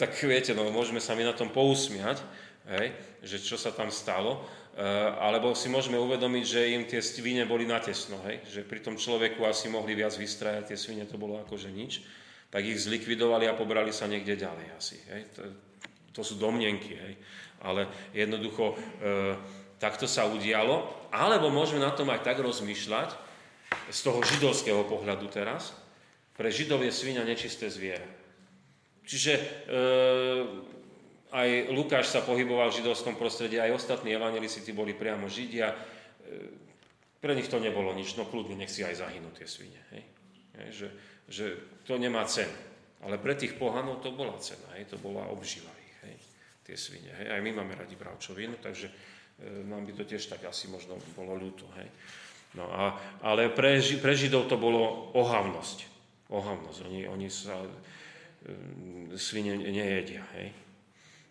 tak viete, no, môžeme sa mi na tom pousmiať, hej? že čo sa tam stalo, e, alebo si môžeme uvedomiť, že im tie svine boli natesno, hej? že pri tom človeku asi mohli viac vystrajať, tie svine to bolo akože nič, tak ich zlikvidovali a pobrali sa niekde ďalej asi. Hej? To, to sú domnenky, hej? ale jednoducho e, takto sa udialo, alebo môžeme na tom aj tak rozmýšľať, z toho židovského pohľadu teraz, pre židov je svinia nečisté zviera. Čiže e, aj Lukáš sa pohyboval v židovskom prostredí, aj ostatní evangelisi boli priamo židia. E, pre nich to nebolo nič, no kľudne nech si aj zahynú tie svine. Hej? Hej, že, že to nemá cenu. Ale pre tých pohanov to bola cena, hej? to bola obživa ich, hej? tie svine. Hej? Aj my máme radi bravčovinu, takže e, nám by to tiež tak asi možno bolo ľúto. Hej? No a, ale pre, pre Židov to bolo ohavnosť. Ohavnosť. Oni, oni sa Ehm, svine nejedia, hej?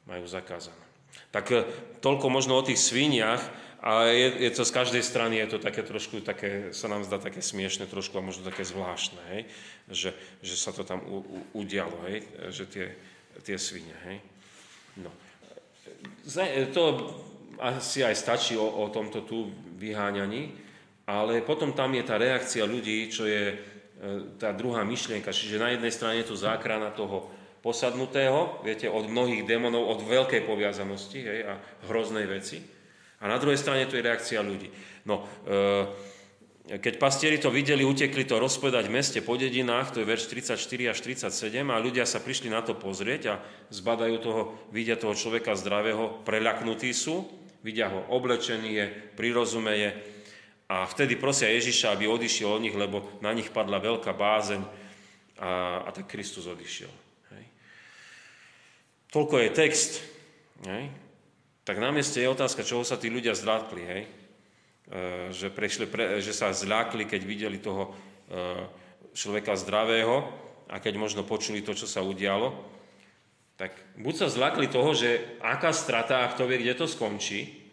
Majú zakázané. Tak e, toľko možno o tých sviniach, a je, je to z každej strany, je to také trošku, také, sa nám zdá také smiešne trošku a možno také zvláštne, hej? Že, že sa to tam u, u, udialo, hej? že tie, tie svine. Hej? No. E, to asi aj stačí o, o tomto tu vyháňaní, ale potom tam je tá reakcia ľudí, čo je E, tá druhá myšlienka. Čiže na jednej strane je tu záchrana toho posadnutého, viete, od mnohých démonov, od veľkej poviazanosti hej, a hroznej veci. A na druhej strane tu je reakcia ľudí. No, e, keď pastieri to videli, utekli to rozpovedať v meste po dedinách, to je verš 34 až 37, a ľudia sa prišli na to pozrieť a zbadajú toho, vidia toho človeka zdravého, preľaknutí sú, vidia ho oblečený je, prirozumeje, a vtedy prosia Ježiša, aby odišiel od nich, lebo na nich padla veľká bázeň a, a tak Kristus odišiel. Toľko je text. Hej. Tak na mieste je otázka, čoho sa tí ľudia zlákli. Hej. E, že, prešli, pre, že sa zlákli, keď videli toho e, človeka zdravého a keď možno počuli to, čo sa udialo. Tak buď sa zlákli toho, že aká strata, a kto vie, kde to skončí,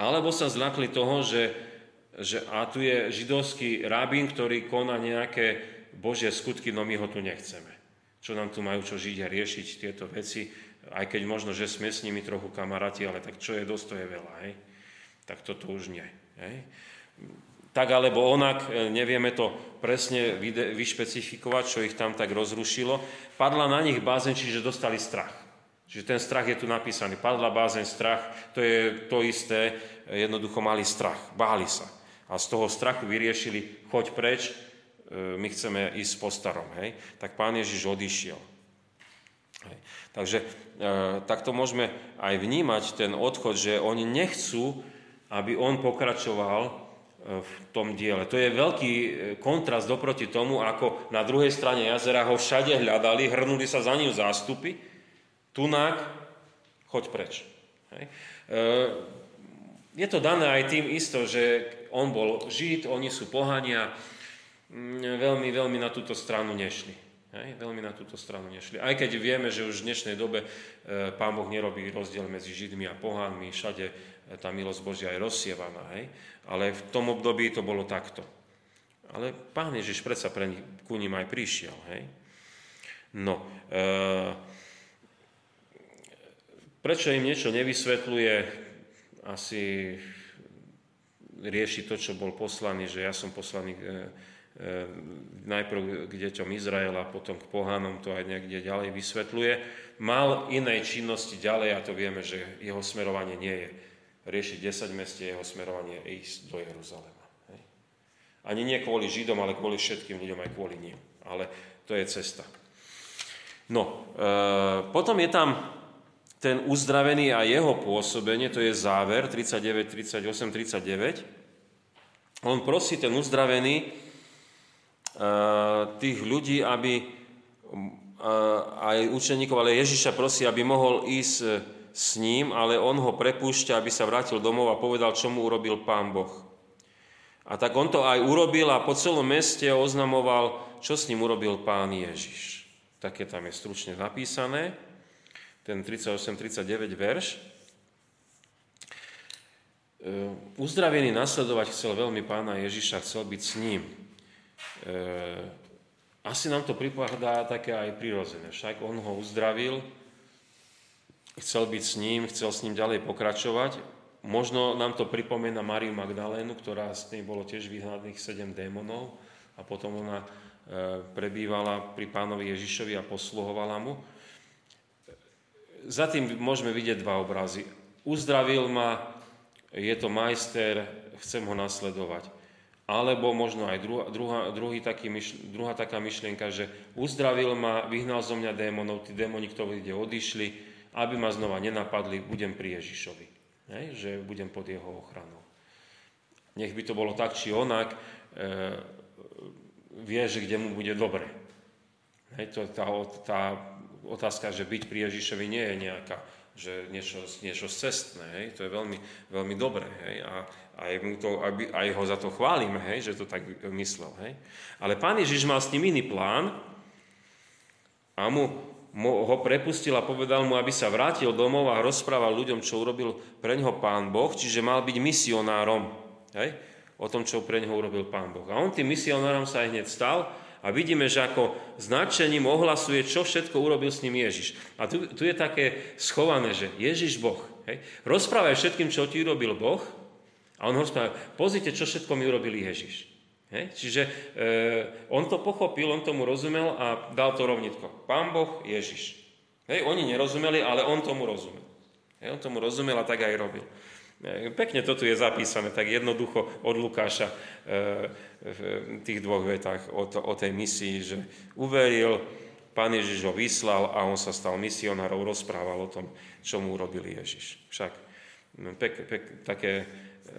alebo sa zlákli toho, že že a tu je židovský rabín, ktorý koná nejaké božie skutky, no my ho tu nechceme. Čo nám tu majú čo žiť a riešiť tieto veci, aj keď možno, že sme s nimi trochu kamaráti, ale tak čo je dosť, to je veľa, hej? Tak toto už nie, hej? Tak alebo onak, e, nevieme to presne vyšpecifikovať, čo ich tam tak rozrušilo. Padla na nich bázeň, čiže dostali strach. Čiže ten strach je tu napísaný. Padla bázeň, strach, to je to isté, jednoducho mali strach, báli sa a z toho strachu vyriešili, choď preč, my chceme ísť po starom. Hej? Tak pán Ježiš odišiel. Hej. Takže e, takto môžeme aj vnímať ten odchod, že oni nechcú, aby on pokračoval e, v tom diele. To je veľký e, kontrast doproti tomu, ako na druhej strane jazera ho všade hľadali, hrnuli sa za ním zástupy, tunák, choď preč. Hej. E, je to dané aj tým isto, že on bol Žid, oni sú pohania, veľmi, veľmi na túto stranu nešli. Hej, veľmi na túto stranu nešli. Aj keď vieme, že už v dnešnej dobe e, Pán Boh nerobí rozdiel medzi Židmi a pohánmi, všade e, tá milosť Božia je rozsievaná. Hej? Ale v tom období to bolo takto. Ale Pán Ježiš predsa pre nich, ku ním aj prišiel. Hej? No, e, prečo im niečo nevysvetľuje, asi rieši to, čo bol poslaný, že ja som poslaný e, najprv k deťom Izraela, potom k pohánom, to aj niekde ďalej vysvetľuje. Mal inej činnosti ďalej a to vieme, že jeho smerovanie nie je riešiť 10 mestie, jeho smerovanie je ísť do Jeruzalema. Ani nie kvôli Židom, ale kvôli všetkým ľuďom, aj kvôli ním. Ale to je cesta. No, e, potom je tam ten uzdravený a jeho pôsobenie, to je záver 39, 38, 39. On prosí ten uzdravený tých ľudí, aby e, aj učeníkov, ale Ježiša prosí, aby mohol ísť e, s ním, ale on ho prepúšťa, aby sa vrátil domov a povedal, čo mu urobil pán Boh. A tak on to aj urobil a po celom meste oznamoval, čo s ním urobil pán Ježiš. Také tam je stručne napísané ten 38-39 verš. E, uzdravený nasledovať chcel veľmi pána Ježiša, chcel byť s ním. E, asi nám to pripadá také aj prirodzené. Však on ho uzdravil, chcel byť s ním, chcel s ním ďalej pokračovať. Možno nám to pripomína Mariu Magdalénu, ktorá s nej bolo tiež vyhľadných sedem démonov a potom ona e, prebývala pri pánovi Ježišovi a posluhovala mu. Za tým môžeme vidieť dva obrazy. Uzdravil ma, je to majster, chcem ho nasledovať. Alebo možno aj druhá, druhá, druhý taký myšl, druhá taká myšlienka, že uzdravil ma, vyhnal zo mňa démonov, tí démoni, ktorí ide odišli, aby ma znova nenapadli, budem pri Ježišovi. Hej? Že budem pod jeho ochranou. Nech by to bolo tak či onak, e, vie, že kde mu bude dobre. Hej? To, tá, tá otázka, že byť pri Ježišovi nie je nejaká že niečo, niečo cestné, hej, to je veľmi, veľmi dobré, hej, a aj, mu to, aby, aj ho za to chválime, hej, že to tak myslel, hej. Ale pán Ježiš mal s ním iný plán a mu, mu ho prepustil a povedal mu, aby sa vrátil domov a rozprával ľuďom, čo urobil pre ňoho pán Boh, čiže mal byť misionárom, hej, o tom, čo pre ňoho urobil pán Boh. A on tým misionárom sa aj hneď stal, a vidíme, že ako značením ohlasuje, čo všetko urobil s ním Ježiš. A tu, tu je také schované, že Ježiš Boh. Hej? Rozprávaj všetkým, čo ti urobil Boh. A on rozpráva, pozrite, čo všetko mi urobil Ježiš. Hej? Čiže e, on to pochopil, on tomu rozumel a dal to rovnitko. Pán Boh, Ježiš. Hej? Oni nerozumeli, ale on tomu rozumel. Hej? On tomu rozumel a tak aj robil. E, pekne to tu je zapísané, tak jednoducho od Lukáša e, v tých dvoch vetách o, to, o tej misii, že uveril, pán Ježiš ho vyslal a on sa stal misionárov, rozprával o tom, čo mu urobil Ježiš. Však pek, pek, také, e,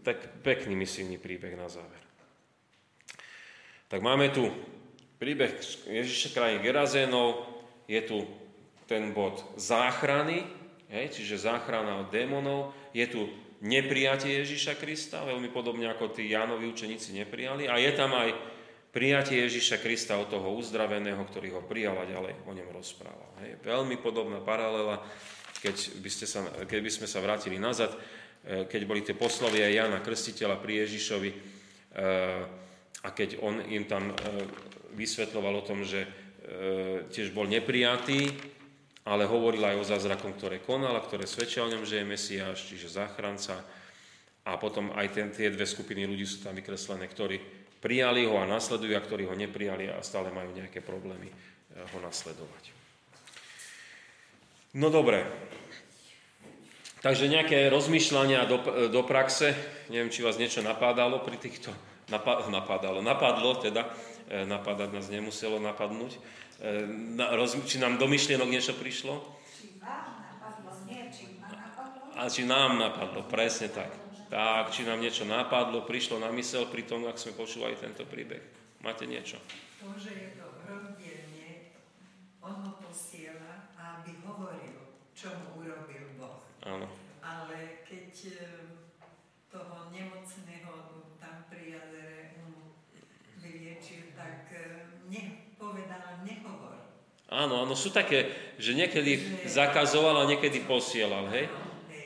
tak pekný misijný príbeh na záver. Tak máme tu príbeh Ježiša krajín Gerazénov, je tu ten bod záchrany, Hej, čiže záchrana od démonov. Je tu neprijatie Ježiša Krista, veľmi podobne ako tí Jánovi učeníci neprijali. A je tam aj prijatie Ježiša Krista od toho uzdraveného, ktorý ho prijal a ďalej o ňom rozprával. Hej, veľmi podobná paralela, keď by, ste sa, keď by sme sa vrátili nazad, e, keď boli tie poslovia Jana Krstiteľa pri Ježišovi e, a keď on im tam e, vysvetloval o tom, že tiež bol neprijatý, ale hovoril aj o zázrakom, ktoré konal a ktoré svedčia o ňom, že je Mesiáš, čiže záchranca. A potom aj ten, tie dve skupiny ľudí sú tam vykreslené, ktorí prijali ho a nasledujú a ktorí ho neprijali a stále majú nejaké problémy eh, ho nasledovať. No dobre. Takže nejaké rozmýšľania do, do praxe, neviem, či vás niečo napádalo pri týchto, napádalo, *laughs* napadlo teda, eh, napadať nás nemuselo napadnúť. E, na, roz, či nám do myšlienok niečo prišlo? Či vám napadlo, nie, či napadlo. A či nám napadlo, presne tak. Tak, či nám niečo napadlo, prišlo na mysel pri tom, ak sme počúvali tento príbeh. Máte niečo? To, že je to rozdielne, on ho posiela, aby hovoril, čo mu urobil Boh. Áno. Ale keď e, toho nemocného tam pri jazere vyliečil, tak e, ne, povedal, nehovor. Áno, áno, sú také, že niekedy zakazoval a niekedy posielal, hej?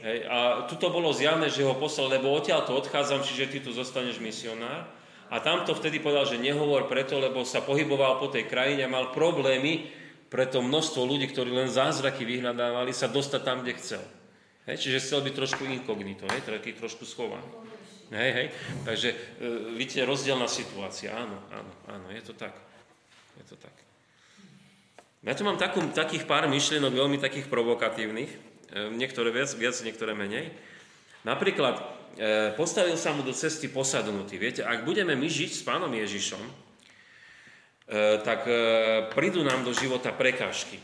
hej? A tu to bolo zjavné, že ho poslal, lebo odtiaľ to odchádzam, čiže ty tu zostaneš misionár. A tamto vtedy povedal, že nehovor preto, lebo sa pohyboval po tej krajine a mal problémy pre to množstvo ľudí, ktorí len zázraky vyhľadávali, sa dostať tam, kde chcel. Hej? Čiže chcel byť trošku inkognito, hej? taký trošku schovaný. Hej, hej. Takže e, vidíte, rozdielna situácia. Áno, áno, áno, je to tak. Je to tak. Ja tu mám takú, takých pár myšlienok, veľmi takých provokatívnych, e, niektoré viac, viac niektoré menej. Napríklad, e, postavil sa mu do cesty posadnutý. Viete, ak budeme my žiť s pánom Ježišom, e, tak prídu nám do života prekážky.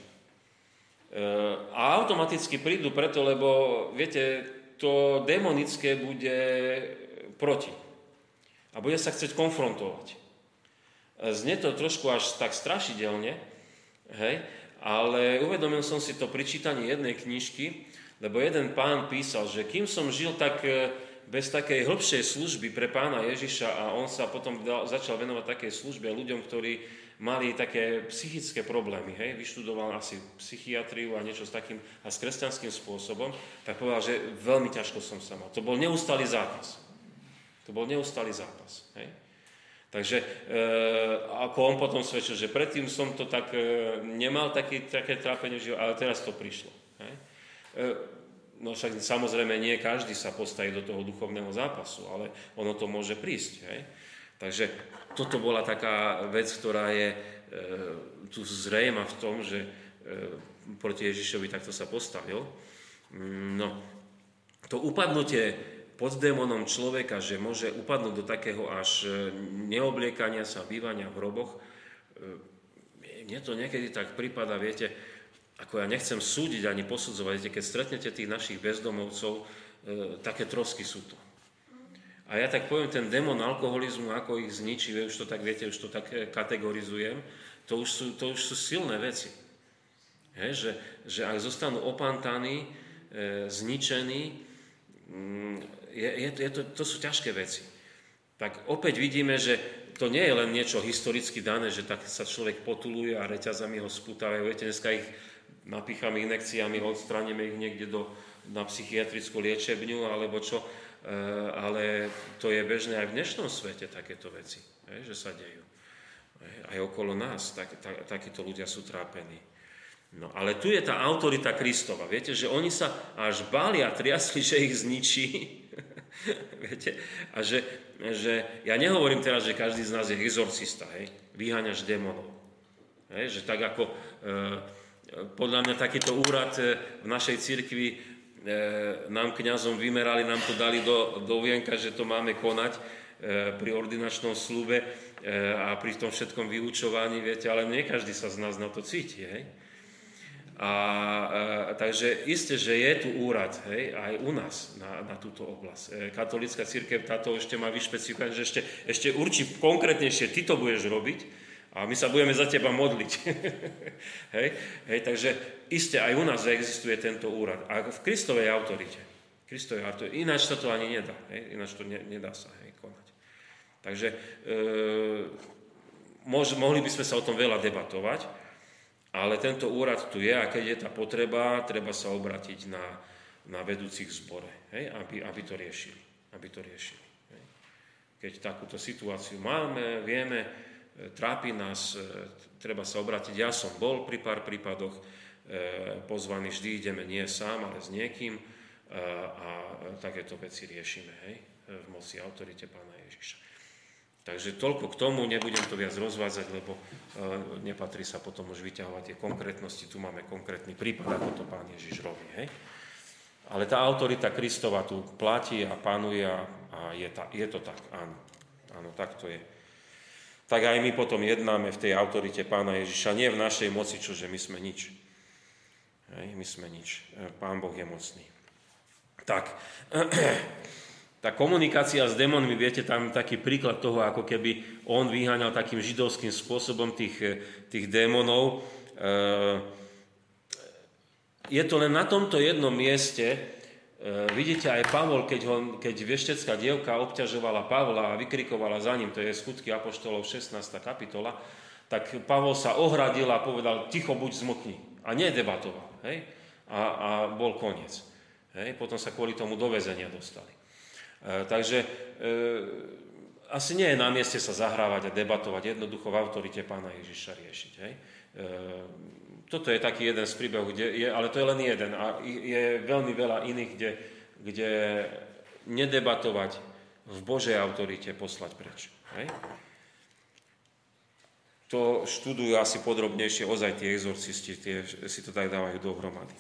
A automaticky prídu preto, lebo, viete, to demonické bude proti. A bude sa chcieť konfrontovať. Znie to trošku až tak strašidelne, hej, ale uvedomil som si to pri čítaní jednej knižky, lebo jeden pán písal, že kým som žil tak e, bez takej hĺbšej služby pre pána Ježiša a on sa potom dal, začal venovať takej službe ľuďom, ktorí mali také psychické problémy, hej, vyštudoval asi psychiatriu a niečo s takým a s kresťanským spôsobom, tak povedal, že veľmi ťažko som sa mal. To bol neustály zápas. To bol neustály zápas. Hej. Takže e, ako on potom svedčil, že predtým som to tak e, nemal taký, také trápenie, ale teraz to prišlo. Hej? E, no však samozrejme nie každý sa postaví do toho duchovného zápasu, ale ono to môže prísť. Hej? Takže toto bola taká vec, ktorá je tu zrejma v tom, že proti Ježišovi takto sa postavil. Mm, no, to upadnutie pod démonom človeka, že môže upadnúť do takého až e, neobliekania sa, bývania v hroboch, e, mne to niekedy tak prípada, viete, ako ja nechcem súdiť ani posudzovať, viete, keď stretnete tých našich bezdomovcov, e, také trosky sú to. A ja tak poviem, ten démon alkoholizmu, ako ich zničí, už to tak, viete, už to tak kategorizujem, to už sú, to už sú silné veci. He, že, že ak zostanú opantaní, e, zničení, mm, je, je, je to, to sú ťažké veci. Tak opäť vidíme, že to nie je len niečo historicky dané, že tak sa človek potuluje a reťazami ho sputávajú. Viete, dneska ich napíchame inekciami, odstraníme ich niekde do, na psychiatrickú liečebňu alebo čo, e, ale to je bežné aj v dnešnom svete takéto veci, že sa dejú. Aj okolo nás tak, tak, takíto ľudia sú trápení. No ale tu je tá autorita Kristova. Viete, že oni sa až báli a triasli, *laughs* že ich zničí. *laughs* Viete? A že, že, ja nehovorím teraz, že každý z nás je exorcista, hej? vyháňaš démonov. Hej? Že tak ako e, podľa mňa takýto úrad e, v našej cirkvi e, nám kňazom vymerali, nám to dali do, do vienka, že to máme konať e, pri ordinačnom slúbe e, a pri tom všetkom vyučovaní, viete, ale nie každý sa z nás na to cíti. Hej? A, a takže isté, že je tu úrad hej, aj u nás na, na túto oblasť. E, Katolická církev táto ešte má vyšpecifikované, že ešte, ešte určí konkrétnejšie, ty to budeš robiť a my sa budeme za teba modliť. *laughs* hej, hej, takže isté aj u nás existuje tento úrad. A v Kristovej autorite. Kristovej autorite. Ináč sa to ani nedá. Hej, ináč to ne, nedá sa hej, konať. Takže e, mož, mohli by sme sa o tom veľa debatovať, ale tento úrad tu je a keď je tá potreba, treba sa obratiť na, na vedúcich zbore, hej, aby, aby to riešili. Aby to riešili hej. Keď takúto situáciu máme, vieme, e, trápi nás, e, treba sa obratiť. Ja som bol pri pár prípadoch e, pozvaný, vždy ideme nie sám, ale s niekým a takéto veci riešime hej, v moci autorite Pána Ježiša. Takže toľko k tomu, nebudem to viac rozvádzať, lebo e, nepatrí sa potom už vyťahovať tie konkrétnosti. Tu máme konkrétny prípad, ako to pán Ježiš robí. Hej? Ale tá autorita Kristova tu platí a panuje a, je, ta, je to tak, áno. Áno, tak to je. Tak aj my potom jednáme v tej autorite pána Ježiša, nie v našej moci, čože my sme nič. Hej, my sme nič. E, pán Boh je mocný. Tak, *clears throat* tá komunikácia s démonmi, viete, tam taký príklad toho, ako keby on vyháňal takým židovským spôsobom tých, tých démonov. E, je to len na tomto jednom mieste, e, vidíte aj Pavol, keď, ho, keď vieštecká dievka obťažovala Pavla a vykrikovala za ním, to je skutky Apoštolov 16. kapitola, tak Pavol sa ohradil a povedal, ticho buď zmokni. A nedebatoval. Hej? A, a bol koniec. Hej? Potom sa kvôli tomu do väzenia dostali. E, takže e, asi nie je na mieste sa zahrávať a debatovať, jednoducho v autorite pána Ježiša riešiť. Hej? E, toto je taký jeden z príbehov, kde je, ale to je len jeden a je veľmi veľa iných, kde, kde nedebatovať v Božej autorite poslať preč. Hej? To študujú asi podrobnejšie ozaj tie exorcisti, tie si to tak dávajú dohromady.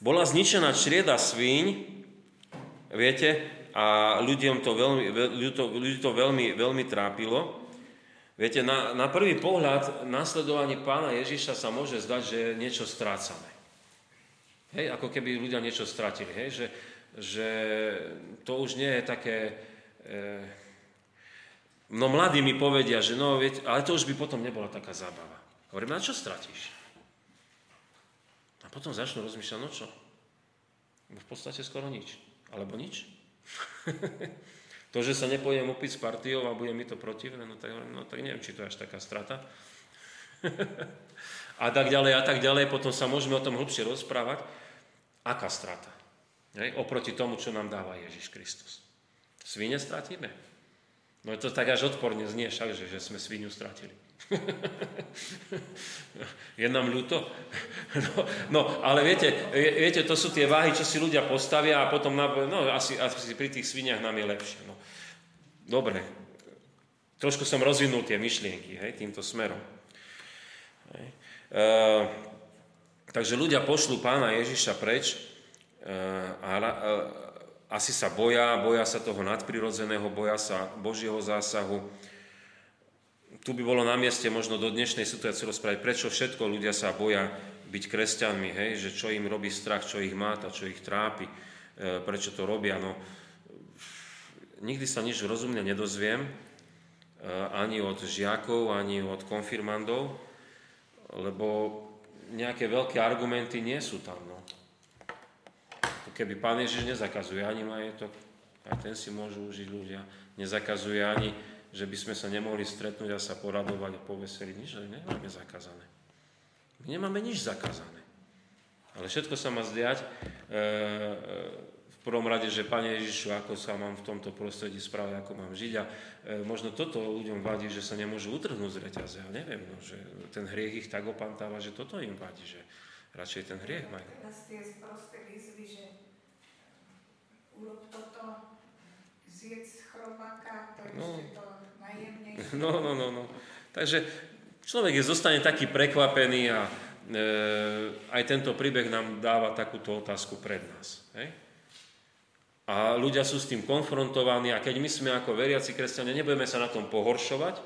Bola zničená črieda svíň, Viete, a ľuďom to veľmi, ľudí to, veľmi, veľmi trápilo. Viete, na, na prvý pohľad nasledovanie pána Ježiša sa môže zdať, že niečo strácame. Hej, ako keby ľudia niečo stratili. Hej, že, že to už nie je také... E, no mladí mi povedia, že no, viete, ale to už by potom nebola taká zábava. Hovorím, a čo stratíš? A potom začnú rozmýšľať, no čo? V podstate skoro nič. Alebo nič. *laughs* to, že sa nepojem opiť s partiou a bude mi to protivné, no tak, no tak neviem, či to je až taká strata. *laughs* a tak ďalej, a tak ďalej. Potom sa môžeme o tom hlbšie rozprávať. Aká strata? Hej? Oproti tomu, čo nám dáva Ježiš Kristus. Svine stratíme. No to tak až odporne znie však, že, že sme svinu stratili. *laughs* je nám ľúto? *laughs* No, no, ale viete, viete, to sú tie váhy, čo si ľudia postavia a potom, na, no asi, asi pri tých sviniach nám je lepšie. No. Dobre, trošku som rozvinul tie myšlienky, hej, týmto smerom. Hej. E, takže ľudia pošlú pána Ježiša preč e, a e, asi sa boja, boja sa toho nadprirodzeného, boja sa Božieho zásahu, tu by bolo na mieste možno do dnešnej situácie rozprávať, prečo všetko ľudia sa boja byť kresťanmi, hej? že čo im robí strach, čo ich máta, čo ich trápi, e, prečo to robia. No, nikdy sa nič rozumne nedozviem, e, ani od žiakov, ani od konfirmandov, lebo nejaké veľké argumenty nie sú tam. No. Keby pán Ježiš nezakazuje ani majetok, aj ten si môžu užiť ľudia, nezakazuje ani že by sme sa nemohli stretnúť a sa poradovať a poveseliť. Nič nemáme zakázané. My nemáme nič zakázané. Ale všetko sa má zdiať e, e, v prvom rade, že Pane Ježišu, ako sa mám v tomto prostredí správať, ako mám žiť. A e, možno toto ľuďom vadí, že sa nemôžu utrhnúť z reťaze. Ja neviem, no, že ten hriech ich tak opantáva, že toto im vadí, že radšej ten hriech majú. Teraz tie sprosté výzvy, že urob toto, zjedz chromaka, to no. ešte to No, no, no, no. Takže človek je zostane taký prekvapený a e, aj tento príbeh nám dáva takúto otázku pred nás. Hej? A ľudia sú s tým konfrontovaní a keď my sme ako veriaci kresťania, nebudeme sa na tom pohoršovať,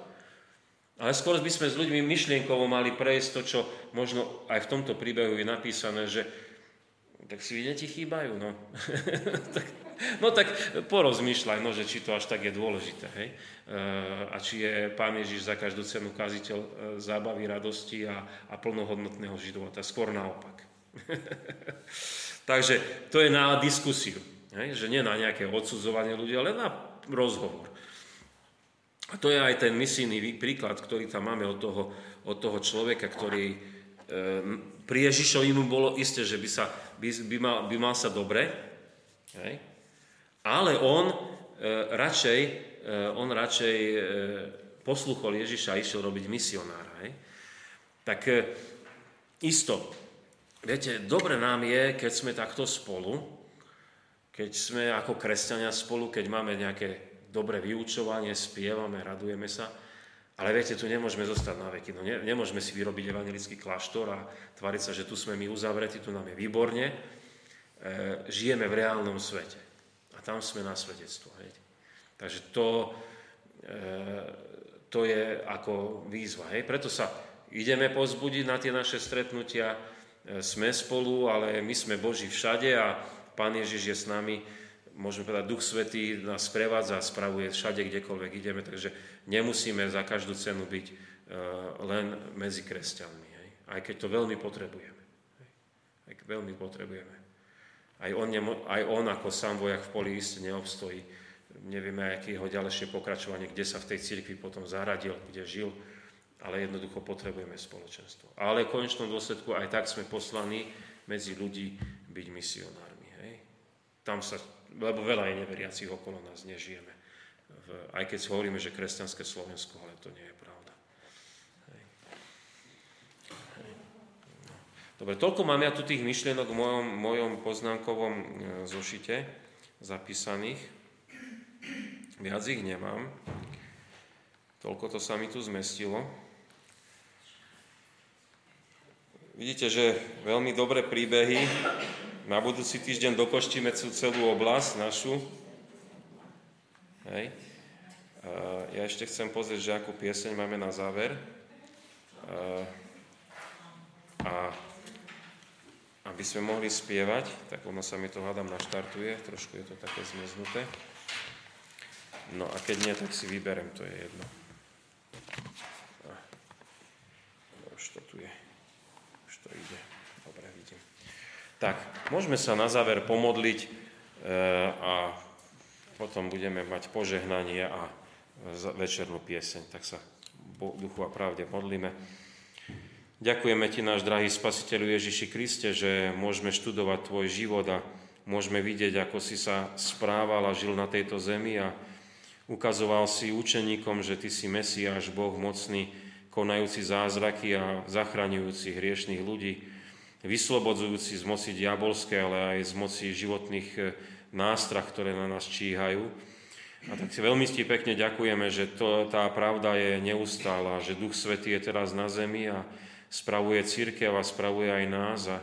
ale skôr by sme s ľuďmi myšlienkovo mali prejsť to, čo možno aj v tomto príbehu je napísané, že tak si vidíte, chýbajú, no. *laughs* tak, *laughs* no tak porozmýšľaj, no, že či to až tak je dôležité, hej. E, a či je Pán Ježiš za každú cenu kaziteľ e, zábavy, radosti a, a plnohodnotného života. Skôr naopak. *laughs* Takže to je na diskusiu, hej, že nie na nejaké odsudzovanie ľudí, ale na rozhovor. A to je aj ten misijný príklad, ktorý tam máme od toho, od toho človeka, ktorý e, pri Ježišovi mu bolo isté, že by, sa, by, by, mal, by mal sa dobre, hej? Ale on e, radšej, e, on radšej e, posluchol Ježiša a išiel robiť misionára. Hej? Tak e, isto, viete, dobre nám je, keď sme takto spolu, keď sme ako kresťania spolu, keď máme nejaké dobré vyučovanie, spievame, radujeme sa, ale viete, tu nemôžeme zostať na veky. No ne, nemôžeme si vyrobiť evangelický kláštor a tváriť sa, že tu sme my uzavretí, tu nám je výborne. E, žijeme v reálnom svete. Tam sme na svedectvo. Hej. Takže to, e, to je ako výzva. Hej. Preto sa ideme pozbudiť na tie naše stretnutia. E, sme spolu, ale my sme Boží všade a Pán Ježiš je s nami môžeme povedať, Duch Svetý nás sprevádza a spravuje všade, kdekoľvek ideme, takže nemusíme za každú cenu byť uh, len medzi kresťanmi, hej? aj keď to veľmi potrebujeme. Hej? Aj veľmi potrebujeme. Aj on, aj on ako sám vojak v poli iste neobstojí. Nevieme, aké jeho ďalšie pokračovanie, kde sa v tej cirkvi potom zaradil, kde žil, ale jednoducho potrebujeme spoločenstvo. Ale v konečnom dôsledku aj tak sme poslaní medzi ľudí byť misionármi. Hej? Tam sa lebo veľa je neveriacich okolo nás, nežijeme. V, aj keď hovoríme, že kresťanské Slovensko, ale to nie je pravda. Hej. Hej. No. Dobre, toľko mám ja tu tých myšlienok v mojom, mojom poznámkovom e, zošite zapísaných. Viac ich nemám. Toľko to sa mi tu zmestilo. Vidíte, že veľmi dobré príbehy na budúci týždeň dokoštíme celú oblasť našu. Hej. Ja ešte chcem pozrieť, že akú pieseň máme na záver. A aby sme mohli spievať, tak ono sa mi to hádam naštartuje, trošku je to také zmiznuté. No a keď nie, tak si vyberem, to je jedno. Už to tu je. Už to ide. Dobre, vidím. Tak, môžeme sa na záver pomodliť e, a potom budeme mať požehnanie a večernú pieseň. Tak sa duchu a pravde modlíme. Ďakujeme Ti, náš drahý Spasiteľu Ježiši Kriste, že môžeme študovať Tvoj život a môžeme vidieť, ako si sa správal a žil na tejto zemi a Ukazoval si učeníkom, že Ty si Mesiáš, Boh mocný, konajúci zázraky a zachraňujúci hriešných ľudí, vyslobodzujúci z moci diabolskej, ale aj z moci životných e, nástrach, ktoré na nás číhajú. A tak si veľmi ti pekne ďakujeme, že to, tá pravda je neustála, že Duch Svetý je teraz na zemi a spravuje církev a spravuje aj nás a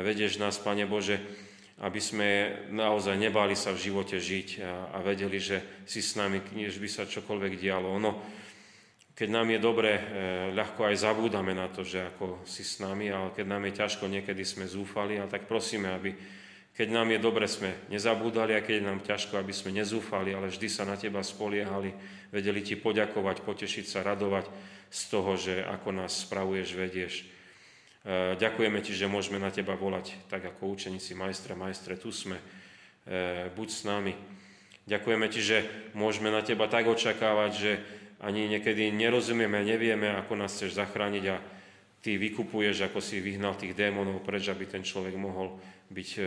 vedieš nás, Pane Bože, aby sme naozaj nebáli sa v živote žiť a, a vedeli, že si s nami, než by sa čokoľvek dialo. Ono, keď nám je dobre, e, ľahko aj zabúdame na to, že ako si s nami, ale keď nám je ťažko, niekedy sme zúfali, ale tak prosíme, aby keď nám je dobre, sme nezabúdali a keď je nám ťažko, aby sme nezúfali, ale vždy sa na teba spoliehali, vedeli ti poďakovať, potešiť sa, radovať z toho, že ako nás spravuješ, vedieš. E, ďakujeme ti, že môžeme na teba volať, tak ako učeníci majstra, majstre, tu sme, e, buď s nami. Ďakujeme ti, že môžeme na teba tak očakávať, že ani niekedy nerozumieme, nevieme, ako nás chceš zachrániť a ty vykupuješ, ako si vyhnal tých démonov preč, aby ten človek mohol byť e,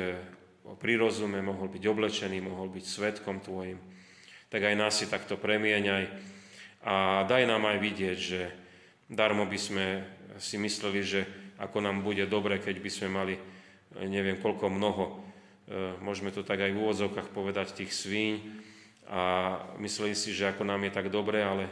pri rozume, mohol byť oblečený, mohol byť svetkom tvojim. Tak aj nás si takto premieňaj a daj nám aj vidieť, že darmo by sme si mysleli, že ako nám bude dobre, keď by sme mali e, neviem koľko mnoho, e, môžeme to tak aj v úvodzovkách povedať, tých svíň a mysleli si, že ako nám je tak dobre, ale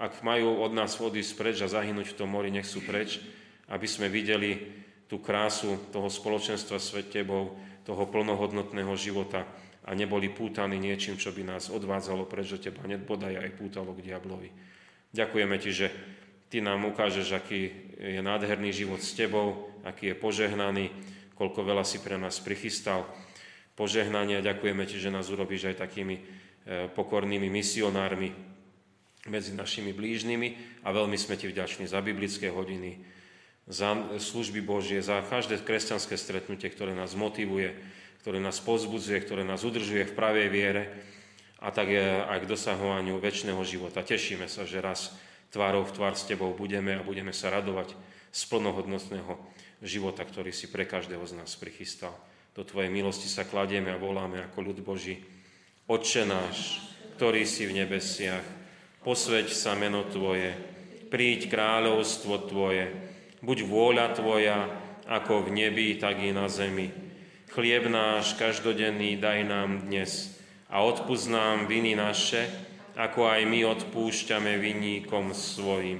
ak majú od nás odísť preč a zahynúť v tom mori, nech sú preč, aby sme videli tú krásu toho spoločenstva s Tebou, toho plnohodnotného života a neboli pútaní niečím, čo by nás odvádzalo preč od Teba, nebodaj aj pútalo k diablovi. Ďakujeme Ti, že Ty nám ukážeš, aký je nádherný život s Tebou, aký je požehnaný, koľko veľa si pre nás prichystal. Požehnanie a ďakujeme Ti, že nás urobíš aj takými e, pokornými misionármi medzi našimi blížnymi a veľmi sme Ti vďační za biblické hodiny, za služby Božie, za každé kresťanské stretnutie, ktoré nás motivuje, ktoré nás pozbudzuje, ktoré nás udržuje v pravej viere a tak aj k dosahovaniu väčšného života. Tešíme sa, že raz tvárou v tvár s Tebou budeme a budeme sa radovať z plnohodnotného života, ktorý si pre každého z nás prichystal. Do Tvojej milosti sa kladieme a voláme ako ľud Boží. Otče náš, ktorý si v nebesiach, posveď sa meno Tvoje, príď kráľovstvo Tvoje, buď vôľa Tvoja, ako v nebi, tak i na zemi. Chlieb náš každodenný daj nám dnes a odpúsť nám viny naše, ako aj my odpúšťame vinníkom svojim.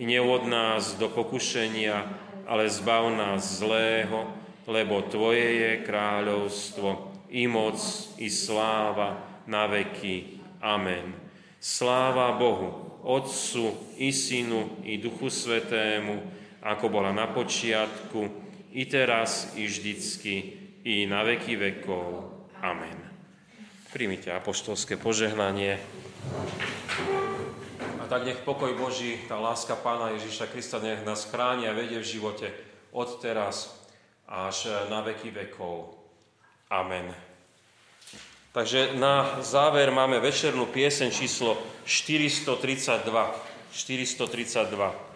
I neod nás do pokušenia, ale zbav nás zlého, lebo Tvoje je kráľovstvo, i moc, i sláva na veky. Amen. Sláva Bohu, Otcu, i Synu, i Duchu Svetému, ako bola na počiatku, i teraz, i vždycky, i na veky vekov. Amen. Príjmite apoštolské požehnanie. A tak nech pokoj Boží, tá láska Pána Ježíša Krista nech nás chráni a vedie v živote od teraz až na veky vekov. Amen. Takže na záver máme večernú pieseň číslo 432. 432.